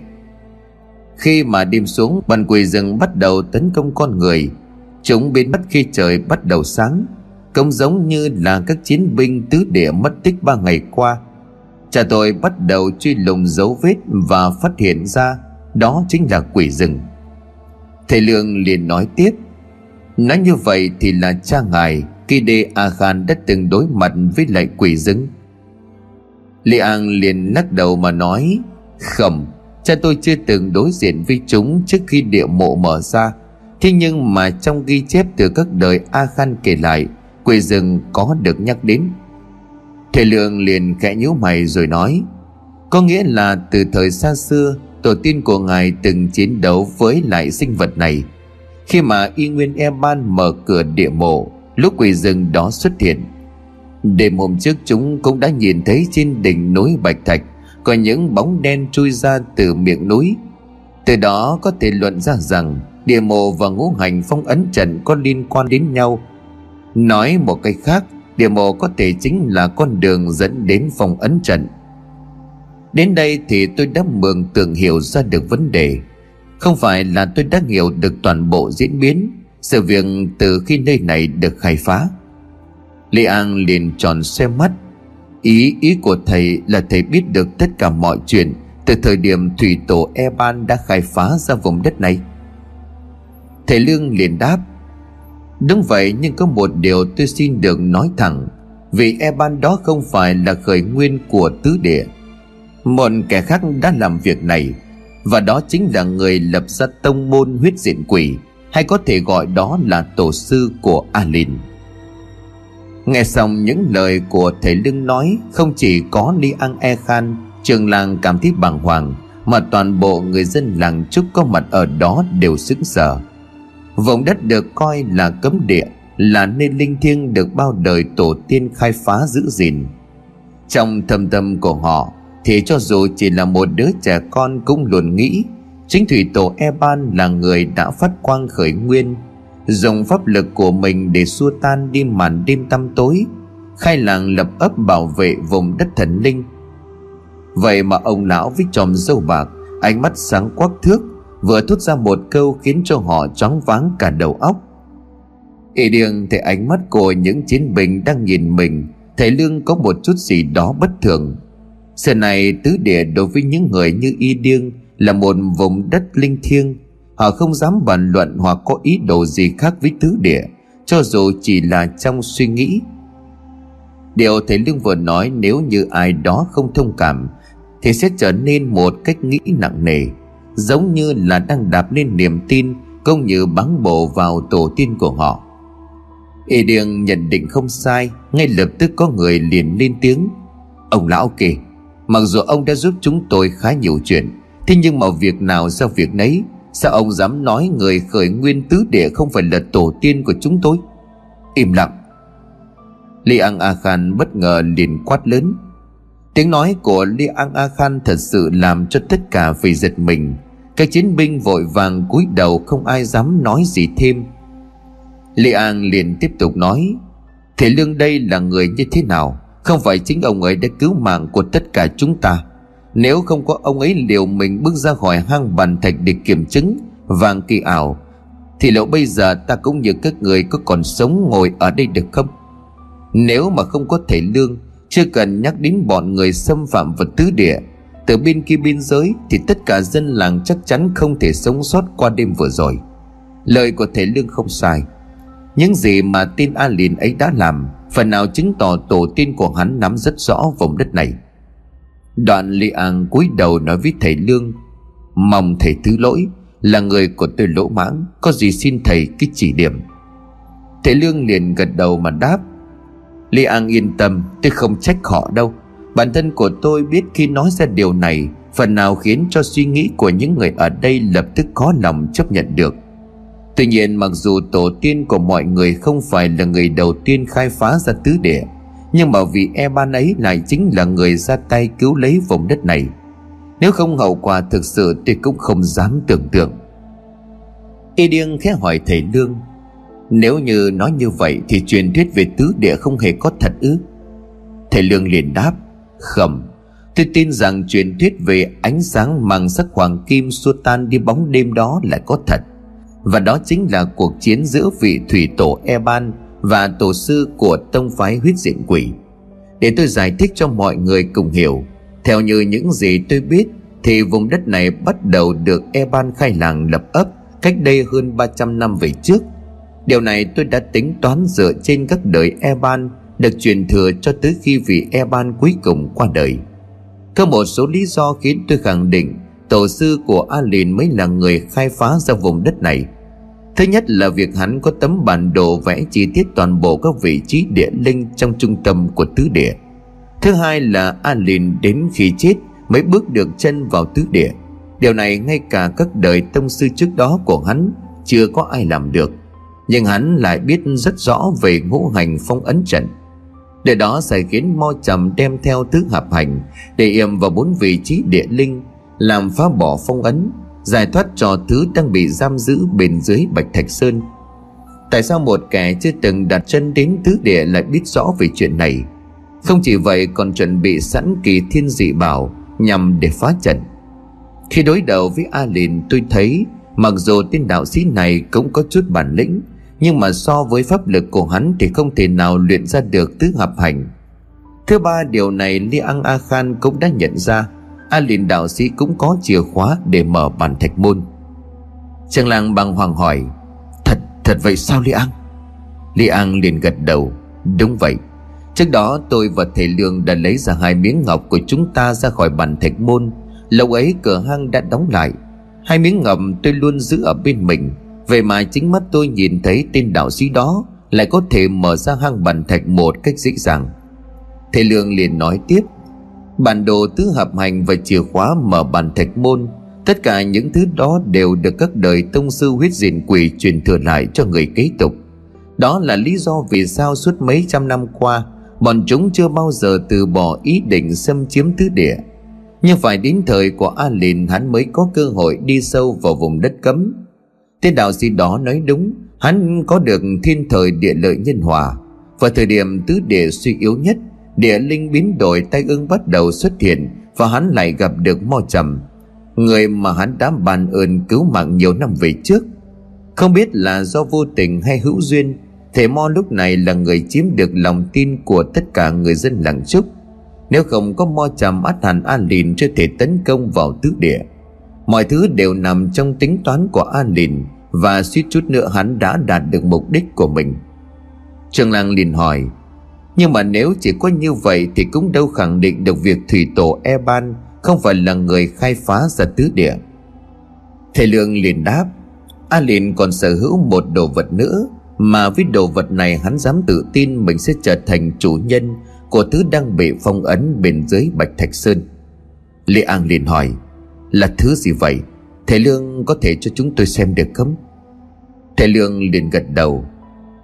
Khi mà đêm xuống bọn quỷ rừng bắt đầu tấn công con người. Chúng biến mất khi trời bắt đầu sáng. Cũng giống như là các chiến binh tứ địa mất tích ba ngày qua. Cha tôi bắt đầu truy lùng dấu vết và phát hiện ra đó chính là quỷ rừng. Thầy lương liền nói tiếp, nói như vậy thì là cha ngài Kide A Khan đã từng đối mặt với lại quỷ rừng. Li An liền lắc đầu mà nói Không Cha tôi chưa từng đối diện với chúng trước khi địa mộ mở ra. Thế nhưng mà trong ghi chép từ các đời A Khan kể lại Quỷ rừng có được nhắc đến. Thầy Lượng liền khẽ nhíu mày rồi nói, Có nghĩa là từ thời xa xưa, Tổ tiên của ngài từng chiến đấu với lại sinh vật này. Khi mà Y Nguyên E Ban mở cửa địa mộ, Lúc quỷ rừng đó xuất hiện Đêm hôm trước chúng cũng đã nhìn thấy trên đỉnh núi Bạch Thạch, Có những bóng đen chui ra từ miệng núi. Từ đó có thể luận ra rằng Địa mộ và ngũ hành phong ấn trận có liên quan đến nhau. Nói một cách khác, Địa mộ có thể chính là con đường dẫn đến phong ấn trận Đến đây thì tôi đã mường tượng hiểu ra được vấn đề. Không phải là tôi đã hiểu được toàn bộ diễn biến, Sự việc từ khi nơi này được khai phá. Lê An liền tròn xe mắt. Ý ý của thầy là thầy biết được tất cả mọi chuyện Từ thời điểm thủy tổ Eban đã khai phá ra vùng đất này. Thầy Lương liền đáp, Đúng vậy, nhưng có một điều tôi xin được nói thẳng, Vì Eban đó không phải là khởi nguyên của tứ địa. Một kẻ khác đã làm việc này, Và đó chính là người lập ra tông môn huyết diện quỷ, Hay có thể gọi đó là tổ sư của Alin. Nghe xong những lời của thầy Lương nói, Không chỉ có Ni An E Khan, Trường làng cảm thấy bàng hoàng, Mà toàn bộ người dân làng Trúc có mặt ở đó đều sững sờ. Vùng đất được coi là cấm địa, Là nơi linh thiêng được bao đời tổ tiên khai phá giữ gìn. Trong thâm tâm của họ, Thì cho dù chỉ là một đứa trẻ con cũng luôn nghĩ, Chính thủy tổ e ban là người đã phát quang khởi nguyên Dùng pháp lực của mình để xua tan đi màn đêm tăm tối, Khai làng lập ấp bảo vệ vùng đất thần linh. Vậy mà ông lão với chòm dâu bạc, Ánh mắt sáng quắc thước, Vừa thốt ra một câu khiến cho họ choáng váng cả đầu óc. Y điêng thấy ánh mắt của những chiến binh đang nhìn mình, Thầy Lương có một chút gì đó bất thường. Xưa này tứ địa đối với những người như Y Điêng Là một vùng đất linh thiêng Họ không dám bàn luận hoặc có ý đồ gì khác với tứ địa, Cho dù chỉ là trong suy nghĩ. Điều thầy Lương vừa nói nếu như ai đó không thông cảm, Thì sẽ trở nên một cách nghĩ nặng nề, Giống như là đang đạp lên niềm tin Cũng như bắn bộ vào tổ tiên của họ. Y điền nhận định không sai, Ngay lập tức có người liền lên tiếng. Ông lão kì Mặc dù ông đã giúp chúng tôi khá nhiều chuyện, Thế nhưng mà việc nào do việc nấy Sao ông dám nói người khởi nguyên tứ địa Không phải là tổ tiên của chúng tôi? Im lặng. Li An A Khan bất ngờ liền quát lớn. Tiếng nói của Li An A Khan thật sự làm cho tất cả phải giật mình. Các chiến binh vội vàng cúi đầu không ai dám nói gì thêm. Li An liền tiếp tục nói, thế lương đây là người như thế nào? Không phải chính ông ấy đã cứu mạng của tất cả chúng ta. Nếu không có ông ấy liều mình bước ra khỏi hang bàn thạch để kiểm chứng Vàng kỳ ảo, Thì liệu bây giờ ta cũng như các người có còn sống ngồi ở đây được không? Nếu mà không có thể lương, Chưa cần nhắc đến bọn người xâm phạm vật tứ địa, Từ bên kia biên giới Thì tất cả dân làng chắc chắn không thể sống sót qua đêm vừa rồi. Lời của thể lương không sai. Những gì mà tin A Lìn ấy đã làm, Phần nào chứng tỏ tổ tiên của hắn nắm rất rõ vùng đất này. Đoạn Li An cúi đầu nói với thầy Lương, Mong thầy thứ lỗi, Là người của tôi lỗ mãng, Có gì xin thầy cái chỉ điểm. Thầy Lương liền gật đầu mà đáp Li An yên tâm, Tôi không trách họ đâu. Bản thân của tôi biết khi nói ra điều này, Phần nào khiến cho suy nghĩ của những người ở đây Lập tức khó lòng chấp nhận được. Tuy nhiên, mặc dù tổ tiên của mọi người không phải là người đầu tiên khai phá ra tứ địa nhưng mà vì e ban ấy lại chính là người ra tay cứu lấy vùng đất này. Nếu không hậu quả thực sự tôi cũng không dám tưởng tượng. Y điêng khẽ hỏi thầy Lương, Nếu như nói như vậy thì truyền thuyết về tứ địa không hề có thật ư? Thầy Lương liền đáp khẩm Tôi tin rằng truyền thuyết về ánh sáng mang sắc hoàng kim xua tan đi bóng đêm đó lại có thật. Và đó chính là cuộc chiến giữa vị thủy tổ Eban và tổ sư của tông phái huyết diện quỷ. Để tôi giải thích cho mọi người cùng hiểu, theo như những gì tôi biết thì vùng đất này bắt đầu được Eban khai làng lập ấp cách đây hơn 300 năm về trước. Điều này tôi đã tính toán dựa trên các đời Eban được truyền thừa cho tới khi vị Eban cuối cùng qua đời. Có một số lý do khiến tôi khẳng định tổ sư của A Lìn mới là người khai phá ra vùng đất này. Thứ nhất là việc hắn có tấm bản đồ vẽ chi tiết toàn bộ các vị trí địa linh trong trung tâm của tứ địa. Thứ hai là A đến khi chết mới bước được chân vào tứ địa. Điều này ngay cả các đời tông sư trước đó của hắn chưa có ai làm được. Nhưng hắn lại biết rất rõ về ngũ hành phong ấn trận. Để đó sẽ khiến Mo Trầm đem theo tứ hợp hành để yểm vào bốn vị trí địa linh, làm phá bỏ phong ấn giải thoát cho thứ đang bị giam giữ bên dưới bạch thạch sơn. Tại sao một kẻ chưa từng đặt chân đến tứ địa lại biết rõ về chuyện này? Không chỉ vậy, còn chuẩn bị sẵn kỳ thiên dị bảo nhằm để phá trận. Khi đối đầu với a lìn tôi thấy mặc dù tên đạo sĩ này cũng có chút bản lĩnh, nhưng mà so với pháp lực của hắn thì không thể nào luyện ra được tứ hợp hành. Thứ ba, điều này li an a khan cũng đã nhận ra. A liền đạo sĩ cũng có chìa khóa để mở bàn thạch môn. Trang lang băng hoàng hỏi Thật, thật vậy sao Lý An? Lý An liền gật đầu Đúng vậy. Trước đó tôi và thầy Lương đã lấy ra hai miếng ngọc của chúng ta ra khỏi bàn thạch môn. Lâu ấy cửa hang đã đóng lại. Hai miếng ngọc tôi luôn giữ ở bên mình. Vậy mà chính mắt tôi nhìn thấy tên đạo sĩ đó lại có thể mở ra hang bàn thạch một cách dễ dàng. Thầy lương liền nói tiếp bản đồ tứ hợp hành và chìa khóa mở bàn thạch môn, tất cả những thứ đó đều được các đời tông sư huyết diện quỷ truyền thừa lại cho người kế tục. Đó là lý do vì sao suốt mấy trăm năm qua, bọn chúng chưa bao giờ từ bỏ ý định xâm chiếm tứ địa. Nhưng phải đến thời của a lìn hắn mới có cơ hội đi sâu vào vùng đất cấm. Thế đạo sĩ đó nói đúng, hắn có được thiên thời địa lợi nhân hòa vào thời điểm tứ địa suy yếu nhất địa linh biến đổi tay ương bắt đầu xuất hiện và hắn lại gặp được mo trầm, người mà hắn đã ban ơn cứu mạng nhiều năm về trước. Không biết là do vô tình hay hữu duyên thể mo lúc này là người chiếm được lòng tin của tất cả người dân làng trúc. Nếu không có mo trầm át hẳn an lìn chưa thể tấn công vào tứ địa, mọi thứ đều nằm trong tính toán của an lìn và suýt chút nữa hắn đã đạt được mục đích của mình. Trường làng liền hỏi nhưng mà nếu chỉ có như vậy thì cũng đâu khẳng định được việc thủy tổ Eban không phải là người khai phá ra tứ địa. Thầy Lương liền đáp, A liền còn sở hữu một đồ vật nữa mà với đồ vật này hắn dám tự tin mình sẽ trở thành chủ nhân của thứ đang bị phong ấn bên dưới Bạch Thạch Sơn. Lê An liền hỏi, là thứ gì vậy? Thầy Lương có thể cho chúng tôi xem được không? Thầy Lương liền gật đầu,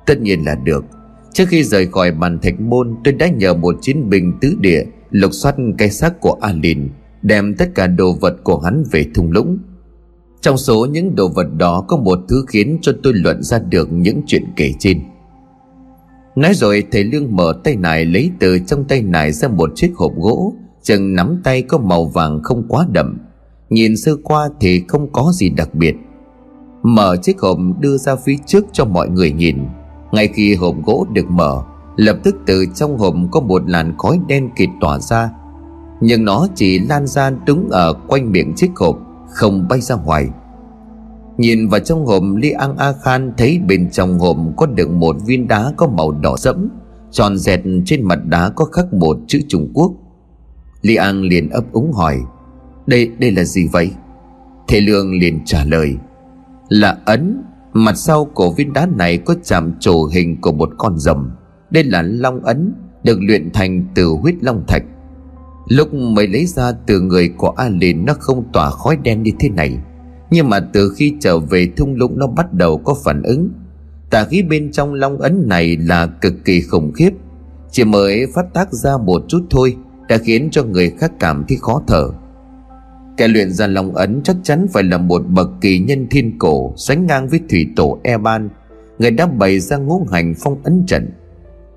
tất nhiên là được Trước khi rời khỏi bàn thạch môn, Tôi đã nhờ một chiến binh tứ địa, Lục soát cái xác của Alin, Đem tất cả đồ vật của hắn về thung lũng. Trong số những đồ vật đó Có một thứ khiến cho tôi luận ra được Những chuyện kể trên. Nói rồi, thầy Lương mở tay nải Lấy từ trong tay nải ra một chiếc hộp gỗ, Chừng nắm tay có màu vàng không quá đậm. Nhìn sơ qua thì không có gì đặc biệt. Mở chiếc hộp đưa ra phía trước cho mọi người nhìn ngay khi hộp gỗ được mở, lập tức từ trong hộp có một làn khói đen kịt tỏa ra. Nhưng nó chỉ lan ra đúng ở quanh miệng chiếc hộp, không bay ra ngoài. Nhìn vào trong hộp, li an a khan thấy bên trong hộp có được một viên đá có màu đỏ sẫm, tròn dẹt trên mặt đá có khắc một chữ trung quốc. Li an liền ấp úng hỏi, đây đây là gì vậy? Thế lương liền trả lời, là ấn. Mặt sau của viên đá này có chạm trổ hình của một con rồng. Đây là long ấn, Được luyện thành từ huyết long thạch. Lúc mới lấy ra từ người của A Lìn Nó không tỏa khói đen như thế này. Nhưng mà từ khi trở về thung lũng, Nó bắt đầu có phản ứng. Tà khí bên trong long ấn này là cực kỳ khủng khiếp. Chỉ mới phát tác ra một chút thôi, Đã khiến cho người khác cảm thấy khó thở. Kẻ luyện ra lòng ấn chắc chắn phải là một bậc kỳ nhân thiên cổ, Sánh ngang với thủy tổ Eban. Người đã bày ra ngũ hành phong ấn trận.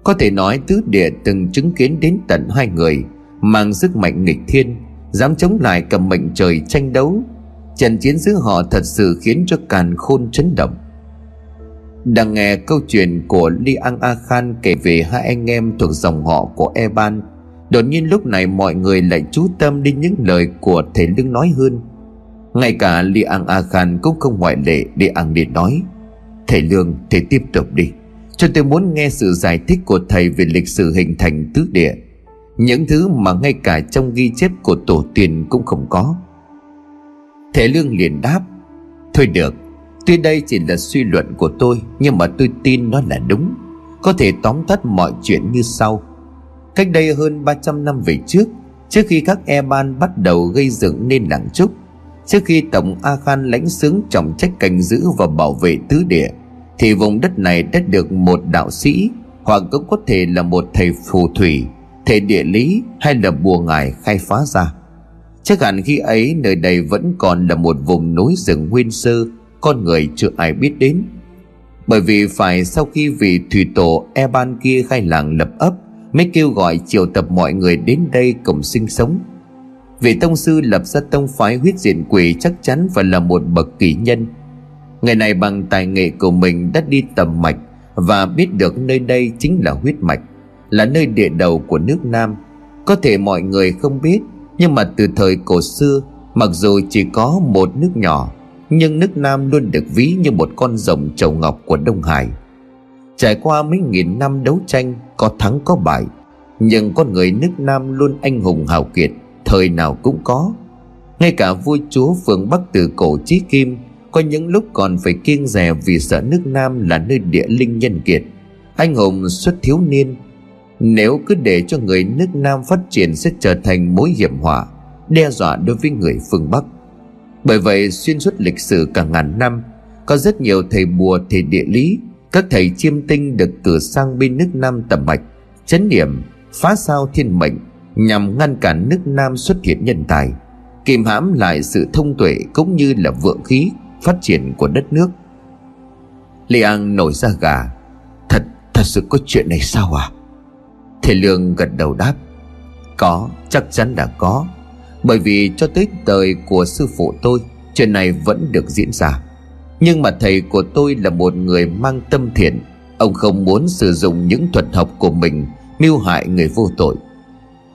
Có thể nói tứ địa từng chứng kiến đến tận hai người, Mang sức mạnh nghịch thiên, Dám chống lại cầm mệnh trời tranh đấu. Trận chiến giữa họ thật sự khiến cho càn khôn chấn động. Đang nghe câu chuyện của Li An A Khan kể về hai anh em thuộc dòng họ của Eban Đột nhiên lúc này mọi người lại chú tâm đến những lời của thầy Lương nói hơn. Ngay cả Li An A Khan cũng không ngoại lệ để An Điện nói, Thầy Lương, thầy tiếp tục đi. Cho tôi muốn nghe sự giải thích của thầy về lịch sử hình thành tứ địa. Những thứ mà ngay cả trong ghi chép của tổ tiên cũng không có. Thầy Lương liền đáp, Thôi được, Tuy đây chỉ là suy luận của tôi, Nhưng mà tôi tin nó là đúng. Có thể tóm tắt mọi chuyện như sau. Cách đây hơn 300 năm về trước Trước khi các Eban bắt đầu gây dựng nên làng trúc, Trước khi Tổng A Khan lãnh xướng trọng trách canh giữ và bảo vệ tứ địa, Thì vùng đất này đã được một đạo sĩ, Hoặc cũng có thể là một thầy phù thủy, Thầy địa lý hay là bùa ngài khai phá ra. Chắc hẳn khi ấy nơi đây vẫn còn là một vùng núi rừng nguyên sơ, Con người chưa ai biết đến. Bởi vì phải sau khi vị thủy tổ Eban kia khai làng lập ấp mới kêu gọi triệu tập mọi người đến đây cùng sinh sống. Vị tông sư lập ra tông phái huyết diện quỷ chắc chắn phải là một bậc kỳ nhân. Người này bằng tài nghệ của mình đã đi tầm mạch và biết được nơi đây chính là huyết mạch, là nơi địa đầu của nước nam. Có thể mọi người không biết, nhưng mà từ thời cổ xưa, mặc dù chỉ có một nước nhỏ, nhưng nước nam luôn được ví như một con rồng trầu ngọc của đông hải. Trải qua mấy nghìn năm đấu tranh, Có thắng có bại, Nhưng con người nước Nam luôn anh hùng hào kiệt, Thời nào cũng có. Ngay cả vua chúa phương Bắc từ cổ chí kim, Có những lúc còn phải kiêng rè Vì sợ nước Nam là nơi địa linh nhân kiệt. Anh hùng xuất thiếu niên, Nếu cứ để cho người nước Nam phát triển Sẽ trở thành mối hiểm họa, Đe dọa đối với người phương Bắc. Bởi vậy, xuyên suốt lịch sử cả ngàn năm, Có rất nhiều thầy bùa, thầy địa lý các thầy chiêm tinh được cử sang bên nước Nam tầm mạch Chấn điểm phá sao thiên mệnh Nhằm ngăn cản nước Nam xuất hiện nhân tài. Kìm hãm lại sự thông tuệ cũng như là vượng khí phát triển của đất nước. Lê An nổi ra gà. Thật, thật sự có chuyện này sao à? Thầy Lương gật đầu đáp. Có, chắc chắn là có. Bởi vì cho tới đời của sư phụ tôi Chuyện này vẫn được diễn ra. Nhưng mà thầy của tôi là một người mang tâm thiện. Ông không muốn sử dụng những thuật học của mình Mưu hại người vô tội.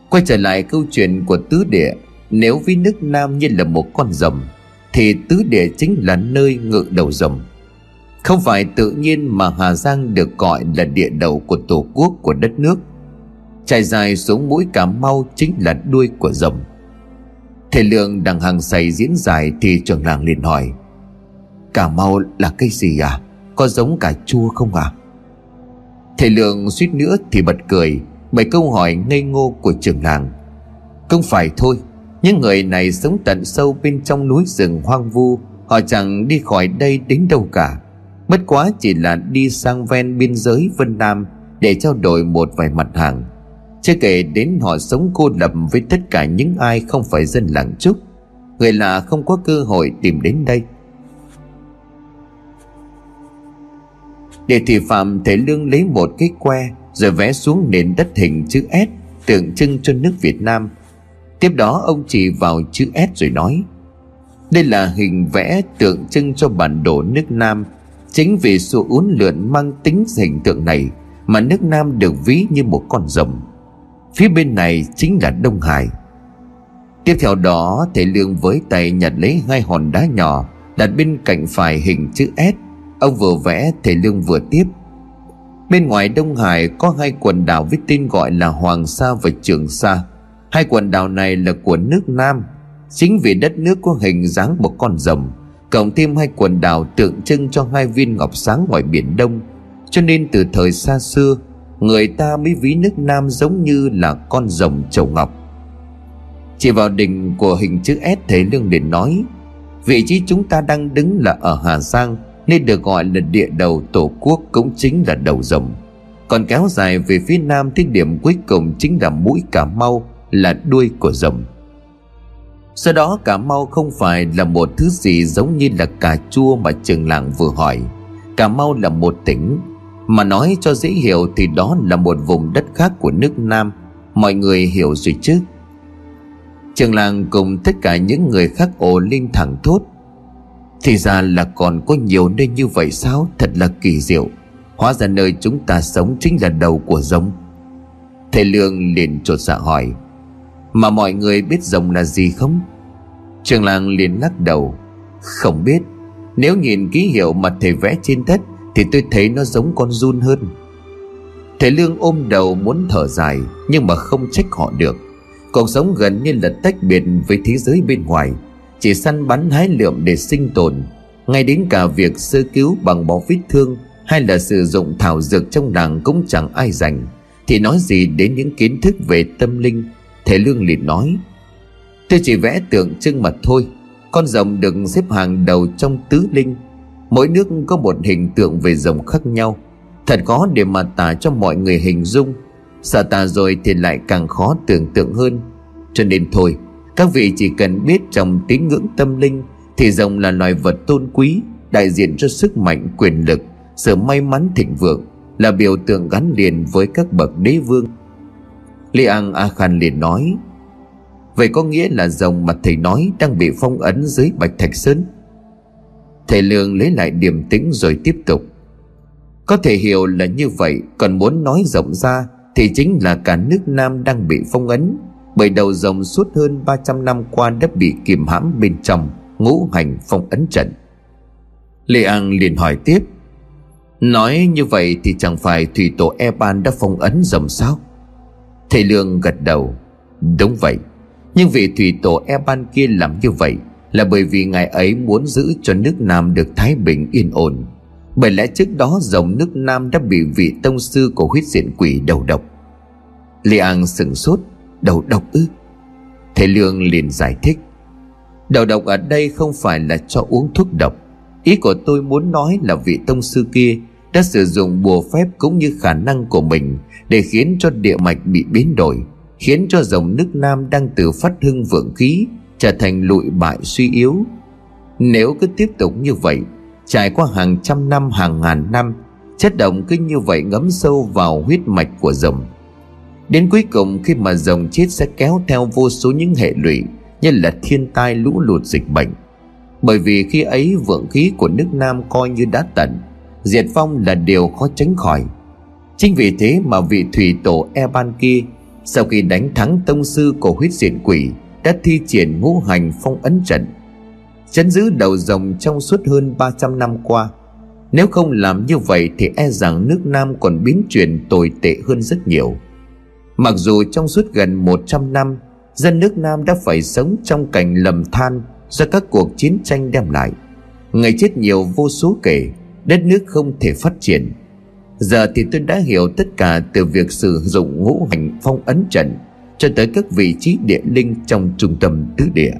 Quay trở lại câu chuyện của tứ địa. Nếu ví nước Nam như là một con rồng, Thì tứ địa chính là nơi ngự đầu rồng. Không phải tự nhiên mà Hà Giang được gọi là địa đầu của tổ quốc của đất nước. Trải dài xuống mũi Cà Mau chính là đuôi của rồng. Thể Lượng đằng hàng xảy diễn dài thì trường làng liền hỏi Cà Mau là cây gì à? Có giống cà chua không à? Thầy Lượng suýt nữa thì bật cười Bởi câu hỏi ngây ngô của trường làng. Không phải thôi, Những người này sống tận sâu bên trong núi rừng hoang vu, Họ chẳng đi khỏi đây đến đâu cả. Bất quá chỉ là đi sang ven biên giới Vân Nam Để trao đổi một vài mặt hàng. Chưa kể đến họ sống cô lập với tất cả những ai không phải dân làng trúc. Người lạ không có cơ hội tìm đến đây. Để thị phạm thể lương lấy một cái que, Rồi vẽ xuống nền đất hình chữ S, Tượng trưng cho nước Việt Nam. Tiếp đó, ông chỉ vào chữ S rồi nói, Đây là hình vẽ tượng trưng cho bản đồ nước Nam. Chính vì sự uốn lượn mang tính hình tượng này Mà nước Nam được ví như một con rồng. Phía bên này chính là Đông Hải. Tiếp theo đó thầy Lương với tay nhặt lấy hai hòn đá nhỏ Đặt bên cạnh phải hình chữ S. Ông vừa vẽ thầy Lương vừa tiếp. Bên ngoài Đông Hải có hai quần đảo với tên gọi là Hoàng Sa và Trường Sa. Hai quần đảo này là của nước Nam. Chính vì đất nước có hình dáng một con rồng, Cộng thêm hai quần đảo tượng trưng cho hai viên ngọc sáng ngoài biển Đông. Cho nên từ thời xa xưa, Người ta mới ví nước Nam giống như là con rồng trầu ngọc. Chỉ vào đỉnh của hình chữ S thế Lương liền nói, Vị trí chúng ta đang đứng là ở Hà Giang. Nên được gọi là địa đầu tổ quốc cũng chính là đầu rồng. Còn kéo dài về phía nam thì điểm cuối cùng chính là mũi Cà Mau, Là đuôi của rồng. Sau đó Cà Mau không phải là một thứ gì giống như là cà chua mà trường làng vừa hỏi. Cà Mau là một tỉnh, Mà nói cho dễ hiểu thì đó là một vùng đất khác của nước Nam. Mọi người hiểu rồi chứ? Trường làng cùng tất cả những người khác ồ lên thẳng thốt. Thì ra là còn có nhiều nơi như vậy sao? Thật là kỳ diệu. Hóa ra nơi chúng ta sống chính là đầu của giống. Thầy Lương liền trột dạ hỏi, Mà mọi người biết rồng là gì không? Trường làng liền lắc đầu, Không biết. Nếu nhìn ký hiệu mà thầy vẽ trên đất Thì tôi thấy nó giống con run hơn. Thầy Lương ôm đầu muốn thở dài, Nhưng mà không trách họ được. Cuộc sống gần như là tách biệt với thế giới bên ngoài. Chỉ săn bắn hái lượm để sinh tồn. Ngay đến cả việc sơ cứu bằng bó vết thương Hay là sử dụng thảo dược trong làng cũng chẳng ai dành Thì nói gì đến những kiến thức về tâm linh? Thầy Lương liền nói Tôi chỉ vẽ tượng trưng mặt thôi. Con rồng được xếp hàng đầu trong tứ linh. Mỗi nước có một hình tượng về rồng khác nhau. Thật khó để mà tả cho mọi người hình dung. Sợ tả rồi thì lại càng khó tưởng tượng hơn. Cho nên thôi các vị chỉ cần biết trong tín ngưỡng tâm linh Thì rồng là loài vật tôn quý, Đại diện cho sức mạnh, quyền lực, Sự may mắn thịnh vượng, Là biểu tượng gắn liền với các bậc đế vương. Li An A Khan liền nói, Vậy có nghĩa là rồng mà thầy nói Đang bị phong ấn dưới bạch thạch sơn? Thầy Lương lấy lại điềm tĩnh rồi tiếp tục, Có thể hiểu là như vậy, Còn muốn nói rộng ra Thì chính là cả nước Nam đang bị phong ấn. Bởi đầu rồng suốt hơn 300 năm qua đã bị kìm hãm bên trong, Ngũ hành phong ấn trận. Lê An liền hỏi tiếp, Nói như vậy thì chẳng phải thủy tổ e ban đã phong ấn rồng sao? Thầy Lương gật đầu, Đúng vậy. Nhưng vị thủy tổ e ban kia làm như vậy Là bởi vì ngài ấy muốn giữ cho nước Nam được thái bình yên ổn. Bởi lẽ trước đó dòng nước Nam đã bị vị tông sư của huyết diện quỷ đầu độc. Lê An sừng sốt Đầu độc ư? Thầy Lương liền giải thích, Đầu độc ở đây không phải là cho uống thuốc độc. Ý của tôi muốn nói là vị tông sư kia Đã sử dụng bùa phép cũng như khả năng của mình Để khiến cho địa mạch bị biến đổi, Khiến cho dòng nước Nam đang từ phát hưng vượng khí, Trở thành lụi bại suy yếu. Nếu cứ tiếp tục như vậy, Trải qua hàng trăm năm, hàng ngàn năm, Chất động cứ như vậy ngấm sâu vào huyết mạch của rồng Đến cuối cùng khi mà rồng chết sẽ kéo theo vô số những hệ lụy Như là thiên tai lũ lụt dịch bệnh. Bởi vì khi ấy vượng khí của nước Nam coi như đã tận, Diệt vong là điều khó tránh khỏi. Chính vì thế mà vị thủy tổ Eban kia, Sau khi đánh thắng tông sư của huyết diện quỷ, Đã thi triển ngũ hành phong ấn trận. Chấn giữ đầu rồng trong suốt hơn 300 năm qua. Nếu không làm như vậy thì e rằng nước Nam còn biến chuyển tồi tệ hơn rất nhiều. Mặc dù trong suốt gần 100 năm, Dân nước Nam đã phải sống trong cảnh lầm than Do các cuộc chiến tranh đem lại. Người chết nhiều vô số kể, Đất nước không thể phát triển. Giờ thì tôi đã hiểu tất cả từ việc sử dụng ngũ hành phong ấn trận Cho tới các vị trí địa linh trong trung tâm tứ địa.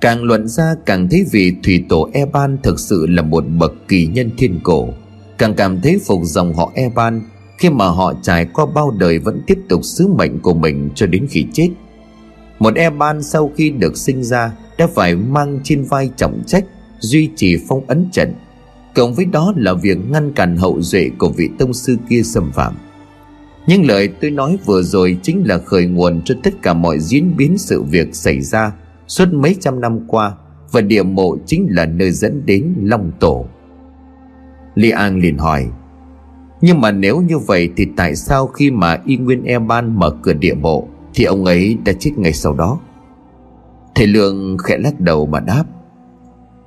Càng luận ra càng thấy vị thủy tổ Eban thực sự là một bậc kỳ nhân thiên cổ, Càng cảm thấy phục dòng họ Eban khi mà họ trải qua bao đời vẫn tiếp tục sứ mệnh của mình cho đến khi chết, một Eban sau khi được sinh ra đã phải mang trên vai trọng trách, duy trì phong ấn trận. Cộng với đó là việc ngăn cản hậu duệ của vị tông sư kia xâm phạm. Những lời tôi nói vừa rồi chính là khởi nguồn cho tất cả mọi diễn biến sự việc xảy ra suốt mấy trăm năm qua và địa mộ chính là nơi dẫn đến long tổ. Li An liền hỏi nhưng mà nếu như vậy thì tại sao khi mà Y Nguyên E Ban mở cửa địa mộ Thì ông ấy đã chết ngay sau đó? Thầy Lương khẽ lắc đầu mà đáp,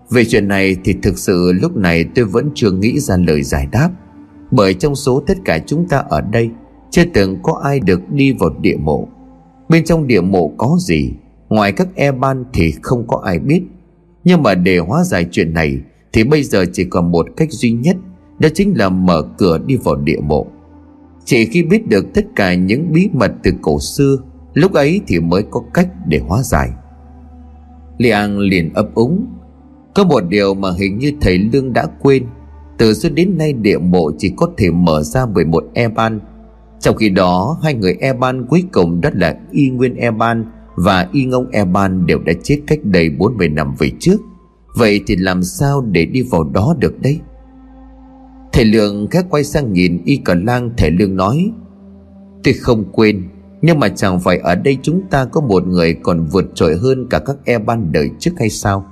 Về chuyện này thì thực sự lúc này tôi vẫn chưa nghĩ ra lời giải đáp, Bởi trong số tất cả chúng ta ở đây, Chưa từng có ai được đi vào địa mộ. Bên trong địa mộ có gì? Ngoài các e ban thì không có ai biết. Nhưng mà để hóa giải chuyện này Thì bây giờ chỉ còn một cách duy nhất đó chính là mở cửa đi vào địa mộ. Chỉ khi biết được tất cả những bí mật từ cổ xưa, Lúc ấy thì mới có cách để hóa giải. Liang liền ấp úng. Có một điều mà hình như thầy Lương đã quên. Từ xưa đến nay địa mộ chỉ có thể mở ra bởi một e ban Trong khi đó, hai người e ban cuối cùng đó là Y Nguyên e ban và y ngông Eban đều đã chết cách đây 40 năm về trước. Vậy thì làm sao để đi vào đó được đây Thầy lượng khác quay sang nhìn y cờ lang, thầy Lương nói, Tôi không quên, Nhưng mà chẳng phải ở đây chúng ta có một người còn vượt trội hơn cả các Eban đời trước hay sao?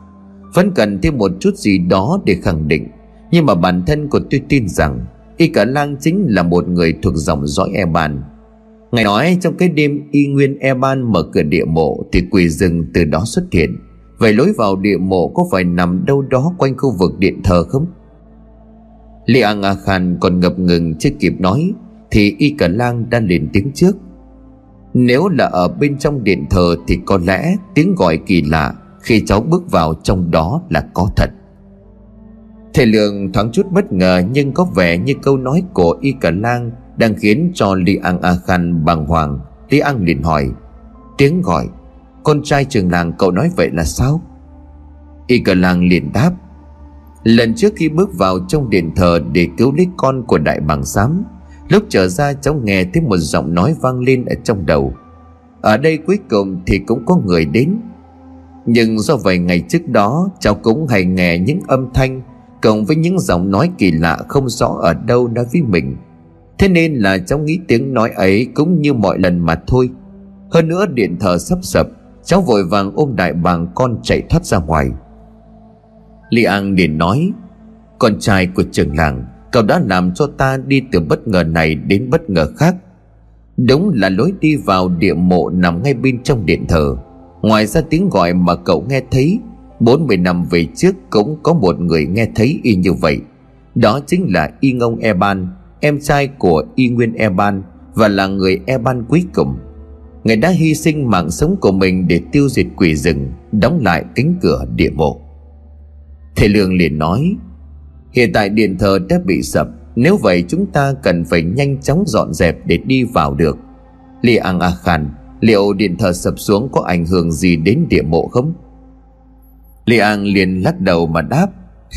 Vẫn cần thêm một chút gì đó để khẳng định. Nhưng mà bản thân của tôi tin rằng, Y Cờ lang chính là một người thuộc dòng dõi Eban Ngài nói trong cái đêm y nguyên Eban mở cửa địa mộ Thì quỷ rừng từ đó xuất hiện. Vậy lối vào địa mộ có phải nằm đâu đó quanh khu vực điện thờ không? Li An A Khan còn ngập ngừng chưa kịp nói, Thì Y Cả Lang đã lên tiếng trước. Nếu là ở bên trong điện thờ Thì có lẽ tiếng gọi kỳ lạ Khi cháu bước vào trong đó là có thật. Thầy Lượng thoáng chút bất ngờ Nhưng có vẻ như câu nói của Y Cả Lang đang khiến cho Li An A Khan bàng hoàng. Li An liền hỏi, Tiếng gọi, Con trai trường làng cậu nói vậy là sao? Y Cả Lang liền đáp Lần trước khi bước vào trong điện thờ Để cứu lấy con của đại bàng xám Lúc trở ra cháu nghe thấy một giọng nói vang lên ở trong đầu. Ở đây cuối cùng thì cũng có người đến. Nhưng do vài ngày trước đó, Cháu cũng hay nghe những âm thanh Cộng với những giọng nói kỳ lạ không rõ ở đâu nói với mình. Thế nên là cháu nghĩ tiếng nói ấy cũng như mọi lần mà thôi. Hơn nữa điện thờ sắp sập, Cháu vội vàng ôm đại bàng con chạy thoát ra ngoài. Li An liền nói Con trai của trưởng làng Cậu đã làm cho ta đi từ bất ngờ này đến bất ngờ khác Đúng là lối đi vào địa mộ nằm ngay bên trong điện thờ Ngoài ra tiếng gọi mà cậu nghe thấy 40 năm về trước cũng có một người nghe thấy y như vậy Đó chính là Y Ngông Eban em trai của Y Nguyên Eban và là người Eban cuối cùng. người đã hy sinh mạng sống của mình để tiêu diệt quỷ rừng, đóng lại cánh cửa địa mộ. Thầy Lương liền nói, Hiện tại điện thờ đã bị sập Nếu vậy chúng ta cần phải nhanh chóng dọn dẹp để đi vào được Lì Ang A Khan Liệu điện thờ sập xuống có ảnh hưởng gì đến địa mộ không? Lì Ang liền lắc đầu mà đáp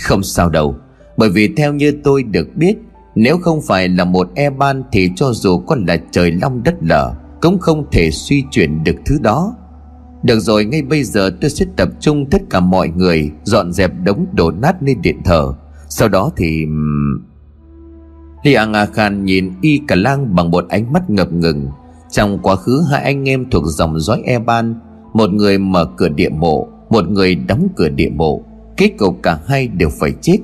Không sao đâu Bởi vì theo như tôi được biết Nếu không phải là một e ban Thì cho dù có là trời long đất lở Cũng không thể suy chuyển được thứ đó được rồi, ngay bây giờ tôi sẽ tập trung tất cả mọi người Dọn dẹp đống đổ nát lên điện thờ. Sau đó thì... liang A Khan nhìn Y Cả Lang bằng một ánh mắt ngập ngừng. Trong quá khứ, hai anh em thuộc dòng dõi Eban, Một người mở cửa địa mộ, Một người đóng cửa địa mộ. Kết cục cả hai đều phải chết.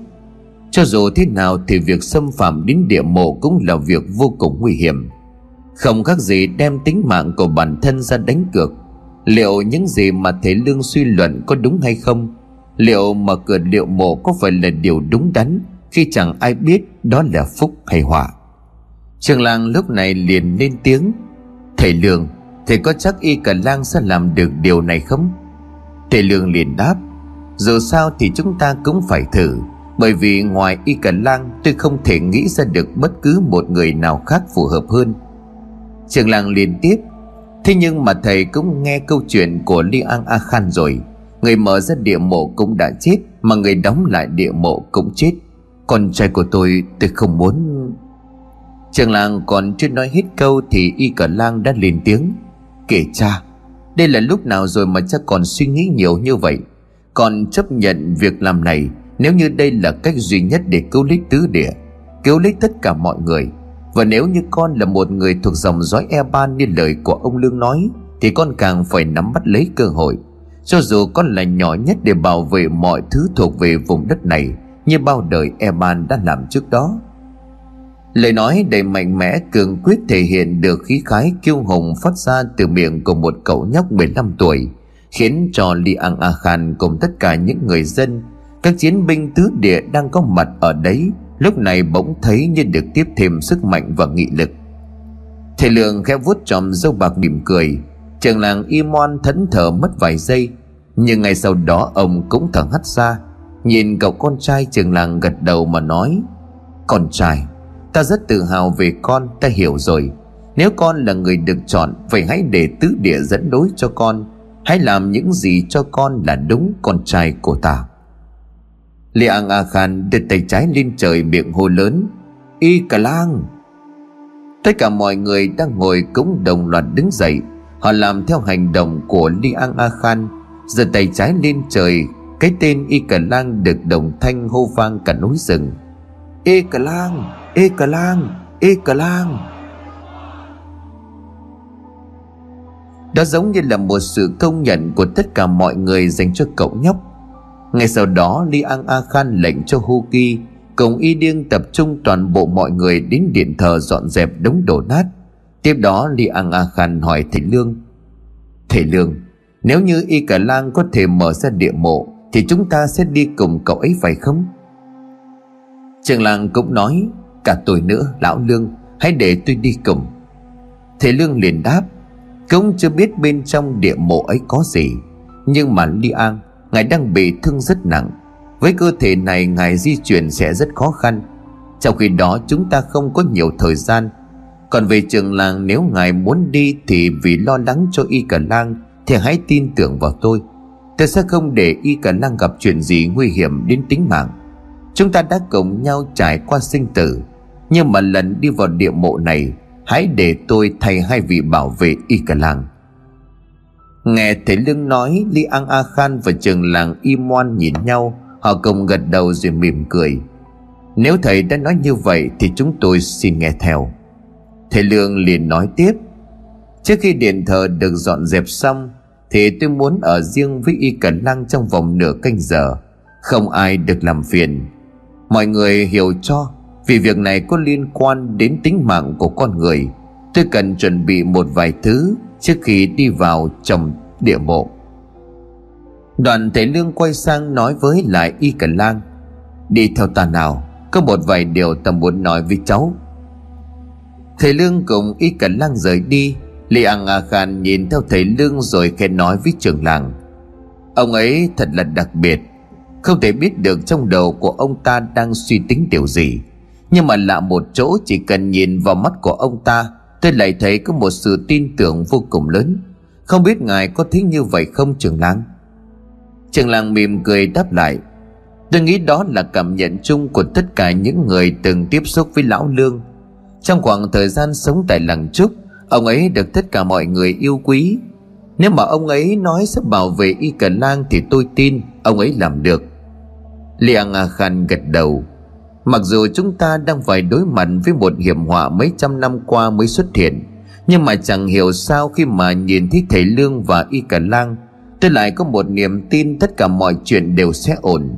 Cho dù thế nào thì việc xâm phạm đến địa mộ Cũng là việc vô cùng nguy hiểm. Không khác gì đem tính mạng của bản thân ra đánh cược. Liệu những gì mà thầy Lương suy luận có đúng hay không? Liệu mở cửa liệu mộ có phải là điều đúng đắn Khi chẳng ai biết đó là phúc hay họa? Trường làng lúc này liền lên tiếng. Thầy Lương, Thầy có chắc y cả lang sẽ làm được điều này không? Thầy Lương liền đáp. Dù sao thì chúng ta cũng phải thử, Bởi vì ngoài y cả lang Tôi không thể nghĩ ra được bất cứ một người nào khác phù hợp hơn. Trường làng liền tiếp. Thế nhưng mà thầy cũng nghe câu chuyện của Li An A Khan rồi. Người mở ra địa mộ cũng đã chết, Mà người đóng lại địa mộ cũng chết. Con trai của tôi tôi không muốn. Trường làng còn chưa nói hết câu Thì y cả lang đã lên tiếng. Kể cha, Đây là lúc nào rồi mà cha còn suy nghĩ nhiều như vậy? Còn chấp nhận việc làm này, Nếu như đây là cách duy nhất để cứu lấy tứ địa, Cứu lấy tất cả mọi người và nếu như con là một người thuộc dòng dõi e ban như lời của ông Lương nói, Thì con càng phải nắm bắt lấy cơ hội. Cho dù con là nhỏ nhất để bảo vệ mọi thứ thuộc về vùng đất này, Như bao đời Eban đã làm trước đó. Lời nói đầy mạnh mẽ, cường quyết thể hiện được khí khái kiêu hùng phát ra từ miệng của một cậu nhóc 15 tuổi, Khiến cho Li Ang A Khan cùng tất cả những người dân, Các chiến binh tứ địa đang có mặt ở đấy Lúc này bỗng thấy như được tiếp thêm sức mạnh và nghị lực. Thầy Lượng khẽ vuốt tròm dâu bạc mỉm cười. Trường làng im moan thẫn thờ mất vài giây, Nhưng ngay sau đó ông cũng thở hắt ra. Nhìn cậu con trai trường làng gật đầu mà nói, Con trai, Ta rất tự hào về con, Ta hiểu rồi. Nếu con là người được chọn, Vậy hãy để tứ địa dẫn đối cho con. Hãy làm những gì cho con là đúng con trai của ta. Liang A Khan đưa tay trái lên trời miệng hô lớn, Y Cà lang! Tất cả mọi người đang ngồi cũng đồng loạt đứng dậy. Họ làm theo hành động của Liang A Khan, giơ tay trái lên trời. Cái tên Y Cà Lang được đồng thanh hô vang cả núi rừng. Y Cà Lang! Y cà lang! Y cà lang! Đó giống như là một sự công nhận của tất cả mọi người dành cho cậu nhóc. Ngay sau đó, Li An A Khan lệnh cho Hu Ki, Cùng Y Điêng tập trung toàn bộ mọi người đến điện thờ dọn dẹp đống đổ nát Tiếp đó, Li An A Khan hỏi thầy Lương Thầy Lương, Nếu như Y Cả Lang có thể mở ra địa mộ, Thì chúng ta sẽ đi cùng cậu ấy phải không? Trường làng cũng nói, Cả tuổi nữa, lão Lương, Hãy để tôi đi cùng Thầy Lương liền đáp, Cũng chưa biết bên trong địa mộ ấy có gì, Nhưng mà Li An Ngài đang bị thương rất nặng. Với cơ thể này, ngài di chuyển sẽ rất khó khăn. Trong khi đó, chúng ta không có nhiều thời gian. Còn về trường làng, nếu ngài muốn đi Thì vì lo lắng cho Y Cả Lang Thì hãy tin tưởng vào tôi. Tôi sẽ không để Y Cả Lang gặp chuyện gì nguy hiểm đến tính mạng. Chúng ta đã cùng nhau trải qua sinh tử. Nhưng mà lần đi vào địa mộ này, Hãy để tôi thay hai vị bảo vệ y cả làng Nghe thầy Lương nói, Li An A Khan và trường làng im ngoan nhìn nhau, Họ cùng gật đầu rồi mỉm cười. Nếu thầy đã nói như vậy Thì chúng tôi xin nghe theo. Thầy Lương liền nói tiếp. Trước khi điện thờ được dọn dẹp xong, Thì tôi muốn ở riêng với Y Cẩn Lăng trong vòng nửa canh giờ. Không ai được làm phiền. Mọi người hiểu cho, vì việc này có liên quan đến tính mạng của con người. Tôi cần chuẩn bị một vài thứ Trước khi đi vào trong địa mộ. Đoàn thể lương quay sang nói với lại Y Cần Lang, Đi theo ta nào, Có một vài điều ta muốn nói với cháu. Thầy Lương cùng Y Cần Lang rời đi Li ăn A Khan nhìn theo thầy Lương rồi khen nói với trưởng làng, Ông ấy thật là đặc biệt, Không thể biết được trong đầu của ông ta đang suy tính điều gì, Nhưng mà lạ một chỗ chỉ cần nhìn vào mắt của ông ta Tôi lại thấy có một sự tin tưởng vô cùng lớn. Không biết ngài có thấy như vậy không, trường làng Trường làng mỉm cười đáp lại. Tôi nghĩ đó là cảm nhận chung của tất cả những người từng tiếp xúc với Lão Lương. Trong khoảng thời gian sống tại làng Trúc Ông ấy được tất cả mọi người yêu quý. Nếu mà ông ấy nói sẽ bảo vệ Y Cờ Lang Thì tôi tin ông ấy làm được. Liang A Khan gật đầu. Mặc dù chúng ta đang phải đối mặt với một hiểm họa mấy trăm năm qua mới xuất hiện, Nhưng mà chẳng hiểu sao khi mà nhìn thấy thầy Lương và Y Cả Lang, Tôi lại có một niềm tin tất cả mọi chuyện đều sẽ ổn.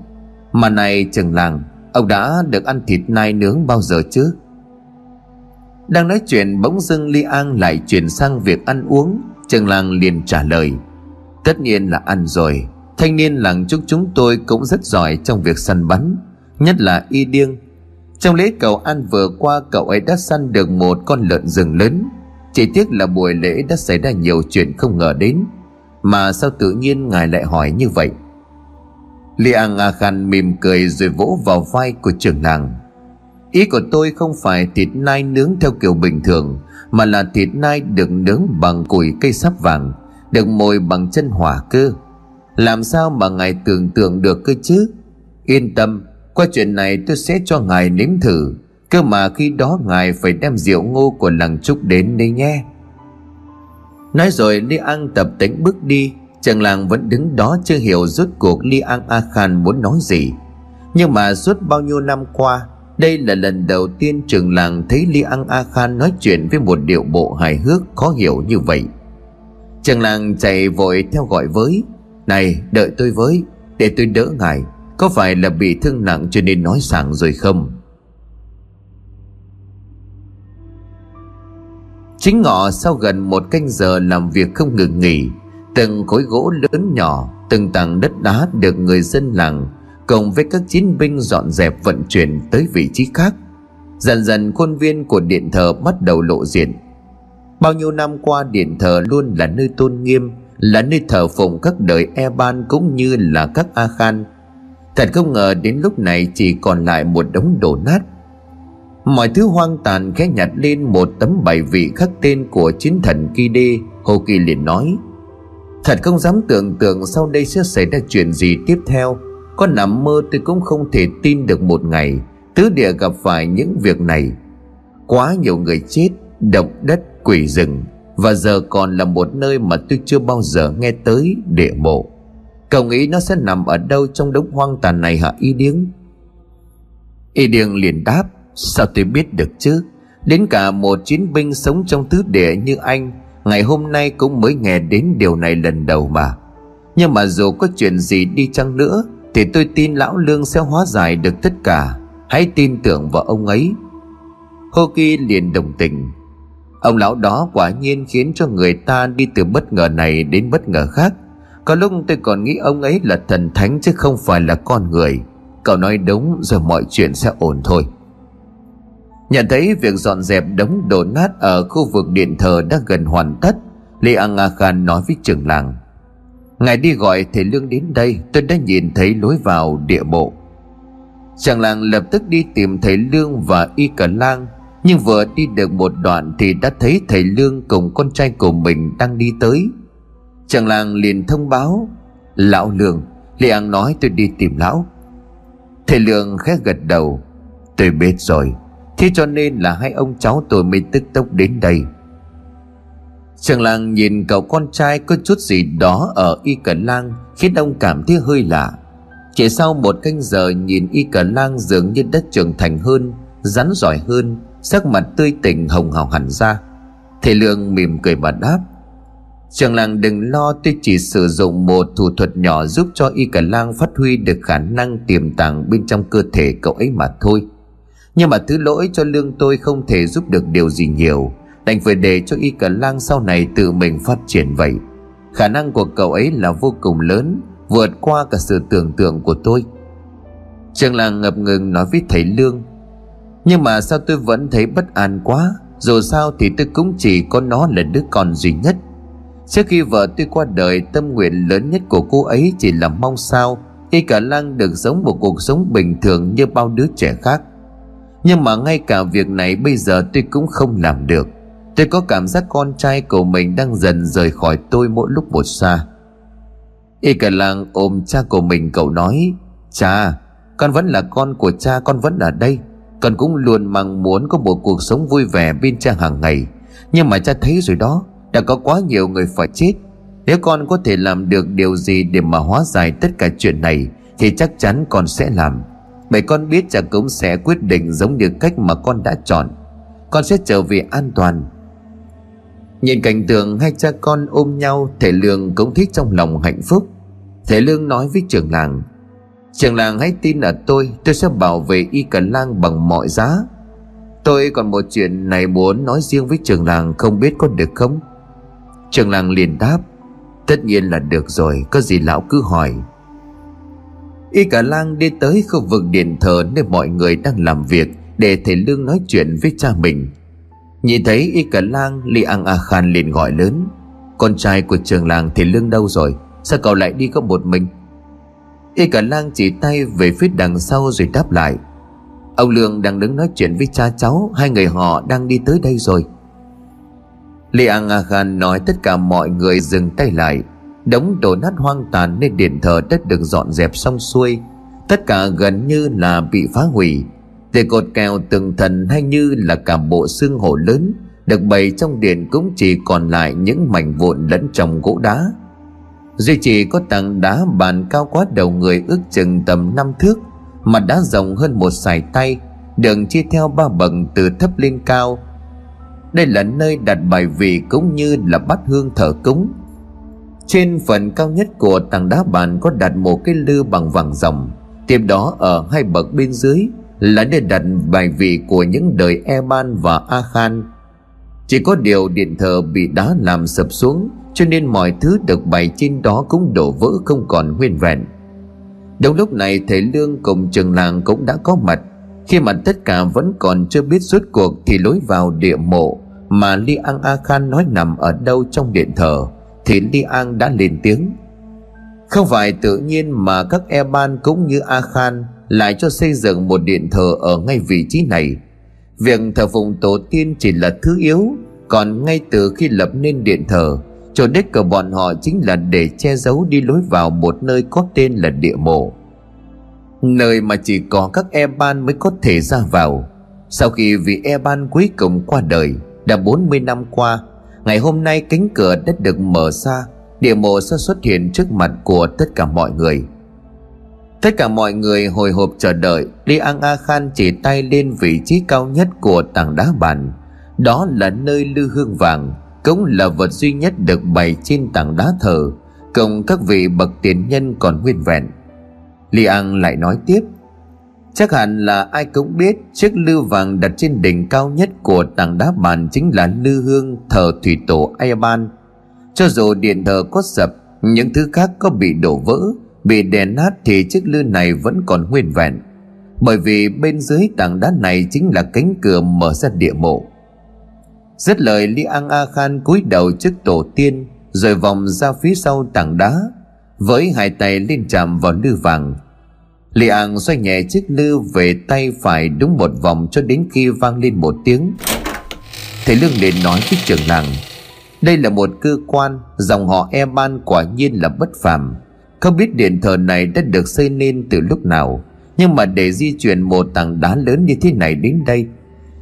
Mà này, trường làng, Ông đã được ăn thịt nai nướng bao giờ chứ? Đang nói chuyện, bỗng dưng Li An lại chuyển sang việc ăn uống. Trường làng liền trả lời, Tất nhiên là ăn rồi. Thanh niên làng chúc chúng tôi cũng rất giỏi trong việc săn bắn. Nhất là y điêng. Trong lễ cầu ăn vừa qua, cậu ấy đã săn được một con lợn rừng lớn. Chỉ tiếc là buổi lễ đã xảy ra nhiều chuyện không ngờ đến, Mà sao tự nhiên ngài lại hỏi như vậy? Liang A Khan mỉm cười rồi vỗ vào vai của trưởng làng. Ý của tôi không phải thịt nai nướng theo kiểu bình thường, Mà là thịt nai được nướng bằng củi cây sáp vàng, Được mồi bằng chân hỏa cơ. Làm sao mà ngài tưởng tượng được cơ chứ? Yên tâm qua chuyện này tôi sẽ cho ngài nếm thử. Cơ mà khi đó ngài phải đem rượu ngô của làng trúc đến đây nhé. Nói rồi Li An tập tính bước đi. Chàng làng vẫn đứng đó chưa hiểu rốt cuộc Li An A Khan muốn nói gì. Nhưng mà suốt bao nhiêu năm qua, Đây là lần đầu tiên trường làng thấy Li An A Khan nói chuyện với một điệu bộ hài hước khó hiểu như vậy. Chàng làng chạy vội theo gọi với, Này, đợi tôi với, Để tôi đỡ ngài. Có phải là bị thương nặng cho nên nói sảng rồi không? Chính ngọ sau gần một canh giờ làm việc không ngừng nghỉ, Từng khối gỗ lớn nhỏ, Từng tảng đất đá được người dân làng Cùng với các chiến binh dọn dẹp vận chuyển tới vị trí khác. Dần dần khuôn viên của điện thờ bắt đầu lộ diện. Bao nhiêu năm qua điện thờ luôn là nơi tôn nghiêm, Là nơi thờ phụng các đời e ban cũng như là các A Khan Thật không ngờ đến lúc này chỉ còn lại một đống đổ nát. Mọi thứ hoang tàn khẽ nhặt lên một tấm bài vị khắc tên của chiến thần Kide, Hồ Kỳ liền nói. Thật không dám tưởng tượng sau đây sẽ xảy ra chuyện gì tiếp theo. Có nằm mơ tôi cũng không thể tin được một ngày, Tứ địa gặp phải những việc này. Quá nhiều người chết Động đất, quỷ rừng, Và giờ còn là một nơi mà tôi chưa bao giờ nghe tới địa mộ Cậu nghĩ nó sẽ nằm ở đâu trong đống hoang tàn này hả, Y Điếng? Y Điếng liền đáp, Sao tôi biết được chứ? Đến cả một chiến binh sống trong tứ địa như anh, Ngày hôm nay cũng mới nghe đến điều này lần đầu mà. Nhưng mà dù có chuyện gì đi chăng nữa, Thì tôi tin lão lương sẽ hóa giải được tất cả. Hãy tin tưởng vào ông ấy. Hô Kỳ liền đồng tình. Ông lão đó quả nhiên khiến cho người ta đi từ bất ngờ này đến bất ngờ khác. Có lúc tôi còn nghĩ ông ấy là thần thánh chứ không phải là con người. Cậu nói đúng rồi, mọi chuyện sẽ ổn thôi. Nhận thấy việc dọn dẹp đống đổ nát ở khu vực điện thờ đã gần hoàn tất, Lê An A Khan nói với trưởng làng. Ngài đi gọi thầy Lương đến đây, Tôi đã nhìn thấy lối vào địa bộ. Chàng làng lập tức đi tìm thầy Lương và Y Cả Lang, Nhưng vừa đi được một đoạn thì đã thấy thầy Lương cùng con trai của mình đang đi tới. Chàng làng liền thông báo, Lão Lương, Lê An nói tôi đi tìm lão. Thầy Lương khẽ gật đầu, Tôi biết rồi, Thế cho nên là hai ông cháu tôi mới tức tốc đến đây. Trường làng nhìn cậu con trai có chút gì đó ở y cờ lang, Khiến ông cảm thấy hơi lạ. Chỉ sau một canh giờ nhìn y cờ lang dường như đất trưởng thành hơn, Rắn giỏi hơn, Sắc mặt tươi tỉnh hồng hào hẳn ra. Thầy Lương mỉm cười mà đáp Trường làng đừng lo, tôi chỉ sử dụng một thủ thuật nhỏ giúp cho y cả lang phát huy được khả năng tiềm tàng bên trong cơ thể cậu ấy mà thôi. Nhưng mà thứ lỗi cho lương tôi không thể giúp được điều gì nhiều. Đành phải để cho y cả lang sau này tự mình phát triển vậy. Khả năng của cậu ấy là vô cùng lớn, Vượt qua cả sự tưởng tượng của tôi. Trường làng ngập ngừng nói với thầy Lương, Nhưng mà sao tôi vẫn thấy bất an quá? Dù sao thì tôi cũng chỉ có nó là đứa con duy nhất. Trước khi vợ tôi qua đời, Tâm nguyện lớn nhất của cô ấy chỉ là mong sao Y cả lang được sống một cuộc sống bình thường như bao đứa trẻ khác. Nhưng mà ngay cả việc này bây giờ tôi cũng không làm được. Tôi có cảm giác con trai của mình đang dần rời khỏi tôi mỗi lúc một xa. Y cả lang ôm cha của mình cậu nói, Cha, Con vẫn là con của cha, con vẫn ở đây. Con cũng luôn mong muốn có một cuộc sống vui vẻ bên cha hàng ngày. Nhưng mà cha thấy rồi đó đã có quá nhiều người phải chết. Nếu con có thể làm được điều gì để mà hóa giải tất cả chuyện này, Thì chắc chắn con sẽ làm. Bởi con biết cha cũng sẽ quyết định giống như cách mà con đã chọn. Con sẽ trở về an toàn. Nhìn cảnh tượng hai cha con ôm nhau Thể lương cũng thích trong lòng hạnh phúc. Thể lương nói với trưởng làng Trưởng làng hãy tin ở tôi Tôi sẽ bảo vệ y cần lang bằng mọi giá. Tôi còn một chuyện này muốn nói riêng với trường làng, Không biết có được không? Trường làng liền đáp, Tất nhiên là được rồi, Có gì lão cứ hỏi. Y cả lang đi tới khu vực điện thờ Nơi mọi người đang làm việc Để thầy Lương nói chuyện với cha mình. Nhìn thấy Y cả lang Li Ang A Khan liền gọi lớn, Con trai của trường làng thầy Lương đâu rồi? Sao cậu lại đi có một mình? Y cả lang chỉ tay về phía đằng sau rồi đáp lại, Ông Lương đang đứng nói chuyện với cha cháu, Hai người họ đang đi tới đây rồi. Liang Agan Khan nói tất cả mọi người dừng tay lại. Đống đổ nát hoang tàn nên điện thờ đã được dọn dẹp xong xuôi. Tất cả gần như là bị phá hủy. Để cột kèo từng thần hay như là cả bộ xương hổ lớn, Được bày trong điện cũng chỉ còn lại những mảnh vụn lẫn trong gỗ đá. Duy chỉ có tảng đá bàn cao quá đầu người ước chừng tầm năm thước Mặt đá rộng hơn một sải tay, Đường chia theo ba bậc từ thấp lên cao đây là nơi đặt bài vị cũng như là bát hương thờ cúng. Trên phần cao nhất của tảng đá bàn có đặt một cái lư bằng vàng ròng. Tiếp đó ở hai bậc bên dưới là nơi đặt bài vị của những đời Eban và A Khan Chỉ có điều điện thờ bị đá làm sập xuống, Cho nên mọi thứ được bày trên đó cũng đổ vỡ không còn nguyên vẹn. Đúng lúc này, thầy Lương cùng trường làng cũng đã có mặt. Khi mà tất cả vẫn còn chưa biết suốt cuộc Thì lối vào địa mộ Mà Li An A Khan nói nằm ở đâu trong điện thờ, Thì Li An đã lên tiếng. Không phải tự nhiên mà các e ban cũng như A Khan Lại cho xây dựng một điện thờ ở ngay vị trí này. Việc thờ phụng tổ tiên chỉ là thứ yếu, Còn ngay từ khi lập nên điện thờ, Chỗ đích của bọn họ chính là để che giấu đi lối vào một nơi có tên là địa mộ. Nơi mà chỉ có các e ban mới có thể ra vào. Sau khi vị e ban cuối cùng qua đời, Đã 40 năm qua, Ngày hôm nay cánh cửa đã được mở ra, Địa mộ sẽ xuất hiện trước mặt của tất cả mọi người. Tất cả mọi người hồi hộp chờ đợi, Li An A Khan chỉ tay lên vị trí cao nhất của tảng đá bàn. Đó là nơi lư hương vàng, cũng là vật duy nhất được bày trên tảng đá thờ. Cùng các vị bậc tiền nhân còn nguyên vẹn li an lại nói tiếp. Chắc hẳn là ai cũng biết chiếc lư vàng đặt trên đỉnh cao nhất của tảng đá bàn chính là lư hương thờ thủy tổ ayaban cho dù điện thờ có sập, những thứ khác có bị đổ vỡ, bị đè nát thì chiếc lư này vẫn còn nguyên vẹn. Bởi vì bên dưới tảng đá này chính là cánh cửa mở ra địa mộ. Dứt lời, Li An A Khan cúi đầu trước tổ tiên, Rồi vòng ra phía sau tảng đá. Với hai tay lên chạm vào lư vàng Lì Ảng xoay nhẹ chiếc lư về tay phải đúng một vòng cho đến khi vang lên một tiếng. Thầy Lương liền nói với trưởng làng, Đây là một cơ quan, Dòng họ E Ban quả nhiên là bất phàm. Không biết điện thờ này đã được xây nên từ lúc nào, Nhưng mà để di chuyển một tảng đá lớn như thế này đến đây,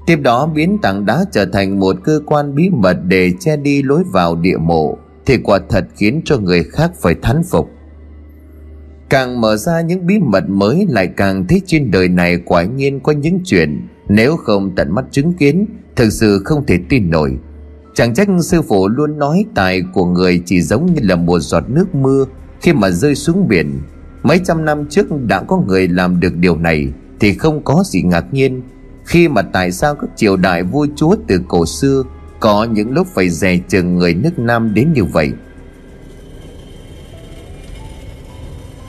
Tiếp đó biến tảng đá trở thành một cơ quan bí mật để che đi lối vào địa mộ. Thì quả thật khiến cho người khác phải thán phục. Càng mở ra những bí mật mới lại càng thấy trên đời này quả nhiên có những chuyện, Nếu không tận mắt chứng kiến, Thực sự không thể tin nổi. Chẳng trách sư phụ luôn nói tài của người chỉ giống như là một giọt nước mưa Khi mà rơi xuống biển. Mấy trăm năm trước đã có người làm được điều này Thì không có gì ngạc nhiên. Khi mà tại sao các triều đại vua chúa từ cổ xưa có những lúc phải dè chừng người nước Nam đến như vậy.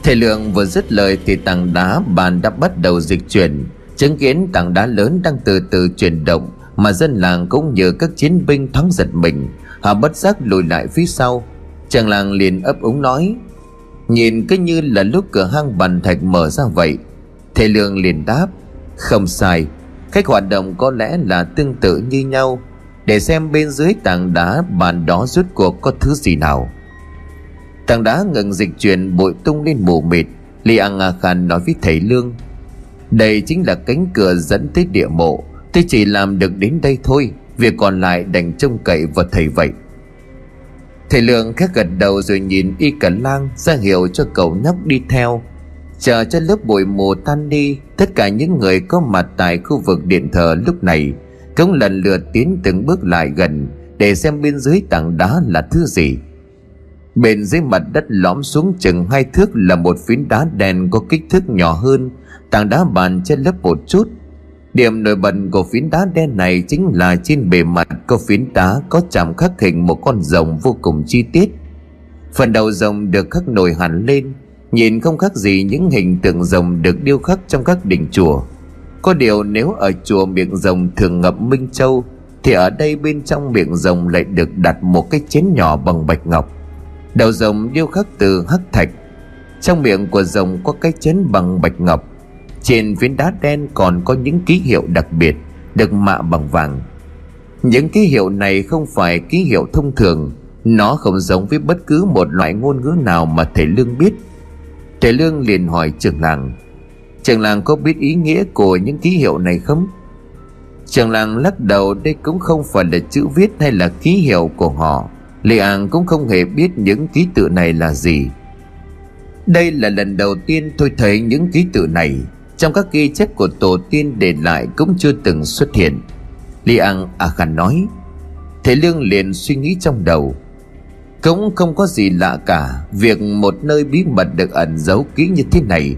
Thầy Lượng vừa dứt lời thì tảng đá bàn đã bắt đầu dịch chuyển. Chứng kiến tảng đá lớn đang từ từ chuyển động, Mà dân làng cũng như các chiến binh thoáng giật mình. Họ bất giác lùi lại phía sau. Chàng làng liền ấp úng nói, Nhìn cứ như là lúc cửa hang bàn thạch mở ra vậy. Thầy lượng liền đáp, Không sai. Cách hoạt động có lẽ là tương tự như nhau. Để xem bên dưới tảng đá bàn đó rút cuộc có thứ gì nào. Tảng đá ngừng dịch chuyển bụi tung lên mù mịt. Li Ang A Khan nói với thầy Lương, Đây chính là cánh cửa dẫn tới địa mộ. Tôi chỉ làm được đến đây thôi, Việc còn lại đành trông cậy vào thầy vậy. Thầy Lương khẽ gật đầu rồi nhìn Y Cả Lang ra hiệu cho cậu nhóc đi theo. Chờ cho lớp bụi mù tan đi, Tất cả những người có mặt tại khu vực điện thờ lúc này cũng lần lượt tiến từng bước lại gần Để xem bên dưới tảng đá là thứ gì Bên dưới mặt đất lõm xuống chừng hai thước là một phiến đá đen có kích thước nhỏ hơn Tảng đá bàn trên lớp một chút Điểm nổi bật của phiến đá đen này chính là trên bề mặt có phiến đá có chạm khắc hình một con rồng vô cùng chi tiết. Phần đầu rồng được khắc nổi hẳn lên, nhìn không khác gì những hình tượng rồng được điêu khắc trong các đình chùa. Có điều nếu ở chùa miệng rồng thường ngập minh châu, thì ở đây bên trong miệng rồng lại được đặt một cái chén nhỏ bằng bạch ngọc. Đầu rồng điêu khắc từ hắc thạch. Trong miệng của rồng có cái chén bằng bạch ngọc trên phiến đá đen còn có những ký hiệu đặc biệt Được mạ bằng vàng Những ký hiệu này không phải ký hiệu thông thường Nó không giống với bất cứ một loại ngôn ngữ nào mà thầy Lương biết Thầy Lương liền hỏi trường làng Trường làng có biết ý nghĩa của những ký hiệu này không? Trường làng lắc đầu, đây cũng không phải là chữ viết hay là ký hiệu của họ. Lê An cũng không hề biết những ký tự này là gì. Đây là lần đầu tiên tôi thấy những ký tự này. Trong các ghi chép của tổ tiên để lại cũng chưa từng xuất hiện. Li an à a khan nói. Thế lương liền suy nghĩ trong đầu. Cũng không có gì lạ cả, việc một nơi bí mật được ẩn giấu kỹ như thế này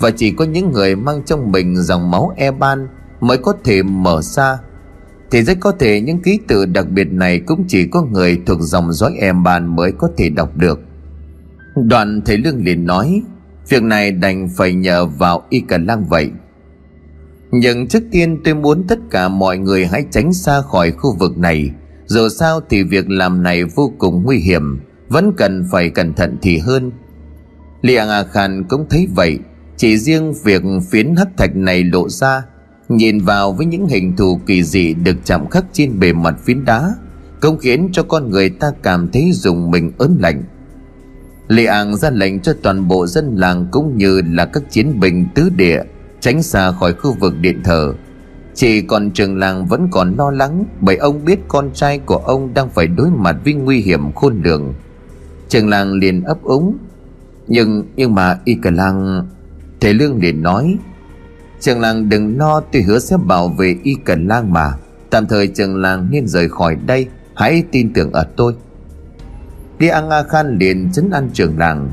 và chỉ có những người mang trong mình dòng máu e ban mới có thể mở ra. Thì rất có thể những ký tự đặc biệt này cũng chỉ có người thuộc dòng dõi Eban mới có thể đọc được. Đoạn thầy lương liền nói, Việc này đành phải nhờ vào y cả lang vậy. Nhưng trước tiên tôi muốn tất cả mọi người hãy tránh xa khỏi khu vực này. Dù sao thì việc làm này vô cùng nguy hiểm, Vẫn cần phải cẩn thận thì hơn. Liang A Khan cũng thấy vậy. Chỉ riêng việc phiến hắc thạch này lộ ra, Nhìn vào với những hình thù kỳ dị được chạm khắc trên bề mặt phiến đá, Cũng khiến cho con người ta cảm thấy dùng mình ớn lạnh Lê An ra lệnh cho toàn bộ dân làng cũng như là các chiến binh tứ địa tránh xa khỏi khu vực điện thờ. Chỉ còn trường làng vẫn còn lo lắng bởi ông biết con trai của ông đang phải đối mặt với nguy hiểm khôn lường. Trường làng liền ấp úng. Nhưng nhưng mà, y cả làng... Thầy Lương liền nói, Trường làng đừng lo, tôi hứa sẽ bảo vệ y cần lang mà. Tạm thời trường làng nên rời khỏi đây, Hãy tin tưởng ở tôi. Đi ăn A Khan liền chấn an Trường làng.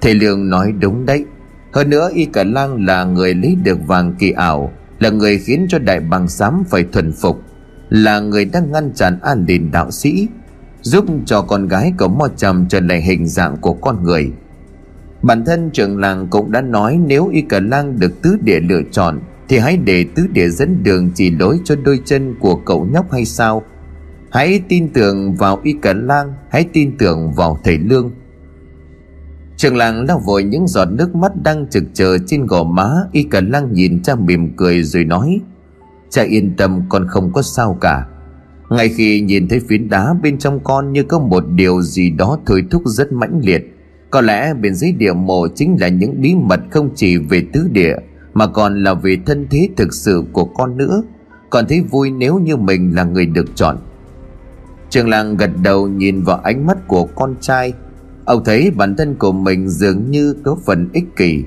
Thầy Lương nói, đúng đấy. Hơn nữa Y Cả Lang là người lấy được vàng kỳ ảo, Là người khiến cho đại bàng xám phải thuần phục, Là người đang ngăn chặn an đình đạo sĩ, Giúp cho con gái của Mo Trầm trở lại hình dạng của con người. Bản thân trưởng làng cũng đã nói Nếu Y Cờ Lang được tứ địa lựa chọn, Thì hãy để tứ địa dẫn đường chỉ lối cho đôi chân của cậu nhóc hay sao? Hãy tin tưởng vào Y Cẩn Lang, Hãy tin tưởng vào thầy Lương. Trường làng lau vội những giọt nước mắt đang trực chờ trên gò má, Y Cẩn Lang nhìn cha mỉm cười rồi nói, Cha yên tâm, con không có sao cả. Ngay khi nhìn thấy phiến đá bên trong con như có một điều gì đó thôi thúc rất mãnh liệt có lẽ bên dưới địa mộ chính là những bí mật không chỉ về tứ địa, Mà còn là về thân thế thực sự của con nữa. Còn thấy vui nếu như mình là người được chọn. Trường làng gật đầu nhìn vào ánh mắt của con trai. Ông thấy bản thân của mình dường như có phần ích kỷ.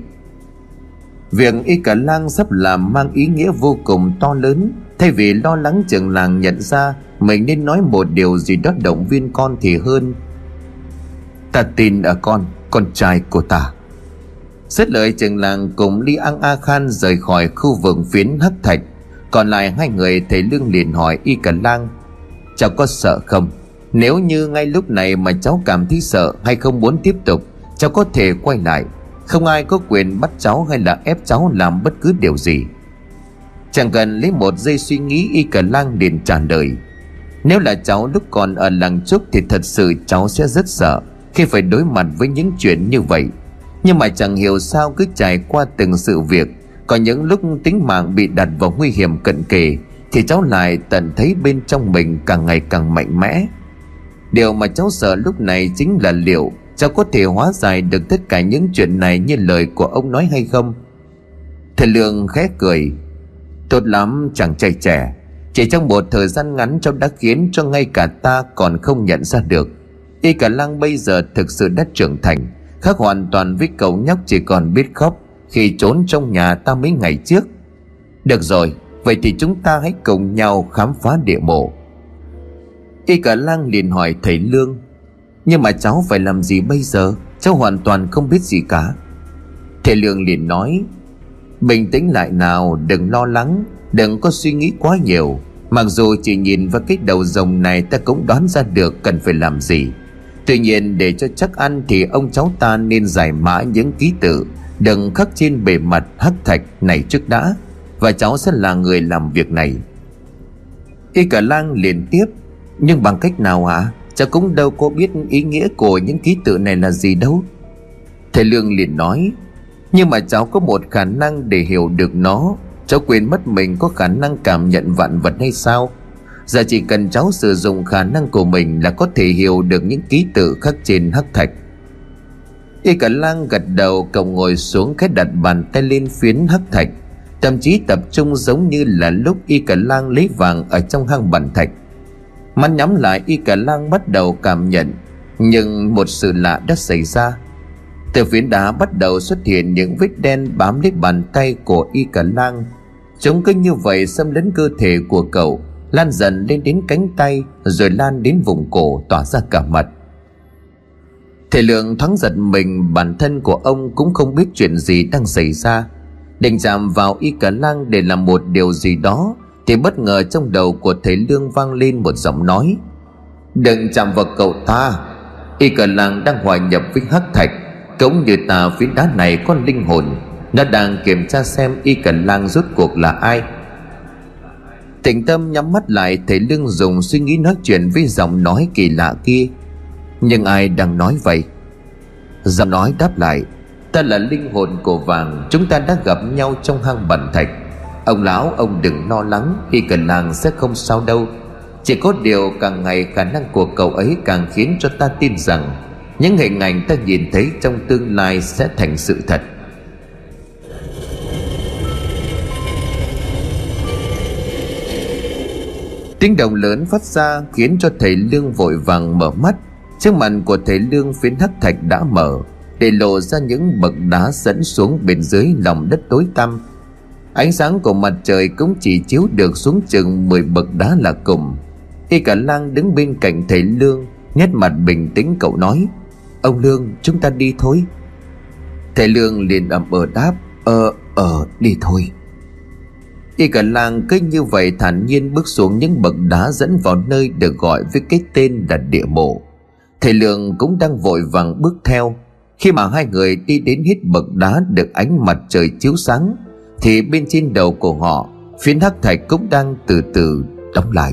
Việc y cả lang sắp làm mang ý nghĩa vô cùng to lớn. Thay vì lo lắng trường làng nhận ra, Mình nên nói một điều gì đó động viên con thì hơn. Ta tin ở con, con trai của ta. Xét lời trường làng cùng Li An A Khan rời khỏi khu vực phiến hắc thạch Còn lại hai người thầy lương liền hỏi y cả lang Cháu có sợ không? Nếu như ngay lúc này mà cháu cảm thấy sợ Hay không muốn tiếp tục Cháu có thể quay lại. Không ai có quyền bắt cháu hay là ép cháu làm bất cứ điều gì. Chẳng cần lấy một giây suy nghĩ Y cả lang liền trả lời Nếu là cháu lúc còn ở làng trúc Thì thật sự cháu sẽ rất sợ. Khi phải đối mặt với những chuyện như vậy. Nhưng mà chẳng hiểu sao cứ trải qua từng sự việc, Có những lúc tính mạng bị đặt vào nguy hiểm cận kề, Thì cháu lại tận thấy bên trong mình càng ngày càng mạnh mẽ. Điều mà cháu sợ lúc này chính là liệu Cháu có thể hóa giải được tất cả những chuyện này như lời của ông nói hay không? Thầy Lương khẽ cười. Tốt lắm, chàng trai trẻ. Chỉ trong một thời gian ngắn, cháu đã khiến cho ngay cả ta còn không nhận ra được. Y cả lăng bây giờ thực sự đã trưởng thành Khác hoàn toàn với cậu nhóc chỉ còn biết khóc, Khi trốn trong nhà ta mấy ngày trước. Được rồi, Vậy thì chúng ta hãy cùng nhau khám phá địa mộ. Y cả lang liền hỏi thầy Lương, Nhưng mà cháu phải làm gì bây giờ? Cháu hoàn toàn không biết gì cả. Thầy Lương liền nói, Bình tĩnh lại nào, đừng lo lắng, Đừng có suy nghĩ quá nhiều. Mặc dù chỉ nhìn vào cái đầu rồng này Ta cũng đoán ra được cần phải làm gì. Tuy nhiên, để cho chắc ăn Thì ông cháu ta nên giải mã những ký tự, Đừng khắc trên bề mặt hắc thạch này trước đã, Và cháu sẽ là người làm việc này. Y cả lang liền tiếp, Nhưng bằng cách nào hả? Cháu cũng đâu có biết ý nghĩa của những ký tự này là gì đâu. Thầy Lương liền nói, Nhưng mà cháu có một khả năng để hiểu được nó. Cháu quên mất mình có khả năng cảm nhận vạn vật hay sao? Giờ chỉ cần cháu sử dụng khả năng của mình Là có thể hiểu được những ký tự khắc trên hắc thạch. Y cả lang gật đầu, cậu ngồi xuống khét đặt bàn tay lên phiến hắc thạch. Tâm trí tập trung giống như là lúc Y cả lang lấy vàng ở trong hang bàn thạch. Mắt nhắm lại, Y cả lang bắt đầu cảm nhận, Nhưng một sự lạ đã xảy ra. Từ phiến đá bắt đầu xuất hiện những vết đen bám lấy bàn tay của Y cả lang. Chúng cứ như vậy xâm lấn cơ thể của cậu. Lan dần lên đến cánh tay, Rồi lan đến vùng cổ tỏa ra cả mặt. Thể lượng thoáng giật mình, Bản thân của ông cũng không biết chuyện gì đang xảy ra. Định chạm vào y cả lang để làm một điều gì đó, Thì bất ngờ trong đầu của thầy Lương vang lên một giọng nói. Đừng chạm vào cậu ta. Y cả lang đang hòa nhập với hắc thạch, Cũng như ta phía đá này có linh hồn. Nó đang kiểm tra xem y cả lang rốt cuộc là ai tỉnh tâm nhắm mắt lại thấy lưng dùng suy nghĩ nói chuyện với giọng nói kỳ lạ kia. Nhưng ai đang nói vậy? Giọng nói đáp lại, Ta là linh hồn của vàng, Chúng ta đã gặp nhau trong hang bẩn thạch. Ông lão, ông đừng lo lắng, Khi cần làng sẽ không sao đâu. Chỉ có điều càng ngày khả năng của cậu ấy Càng khiến cho ta tin rằng, Những hình ảnh ta nhìn thấy trong tương lai Sẽ thành sự thật. Tiếng động lớn phát ra khiến cho thầy Lương vội vàng mở mắt. Trước mặt của thầy Lương, phiến hắc thạch đã mở, Để lộ ra những bậc đá dẫn xuống bên dưới lòng đất tối tăm. Ánh sáng của mặt trời cũng chỉ chiếu được xuống chừng 10 bậc đá là cùng Khi cả lang đứng bên cạnh thầy Lương, Nét mặt bình tĩnh cậu nói, Ông Lương, chúng ta đi thôi. Thầy Lương liền ậm ờ đáp Ờ ờ đi thôi. Y cả làng cứ như vậy thản nhiên bước xuống những bậc đá dẫn vào nơi được gọi với cái tên là địa mộ. Thầy Lượng cũng đang vội vàng bước theo. Khi mà hai người đi đến hết bậc đá được ánh mặt trời chiếu sáng, thì bên trên đầu của họ, phiến hắc thạch cũng đang từ từ đóng lại.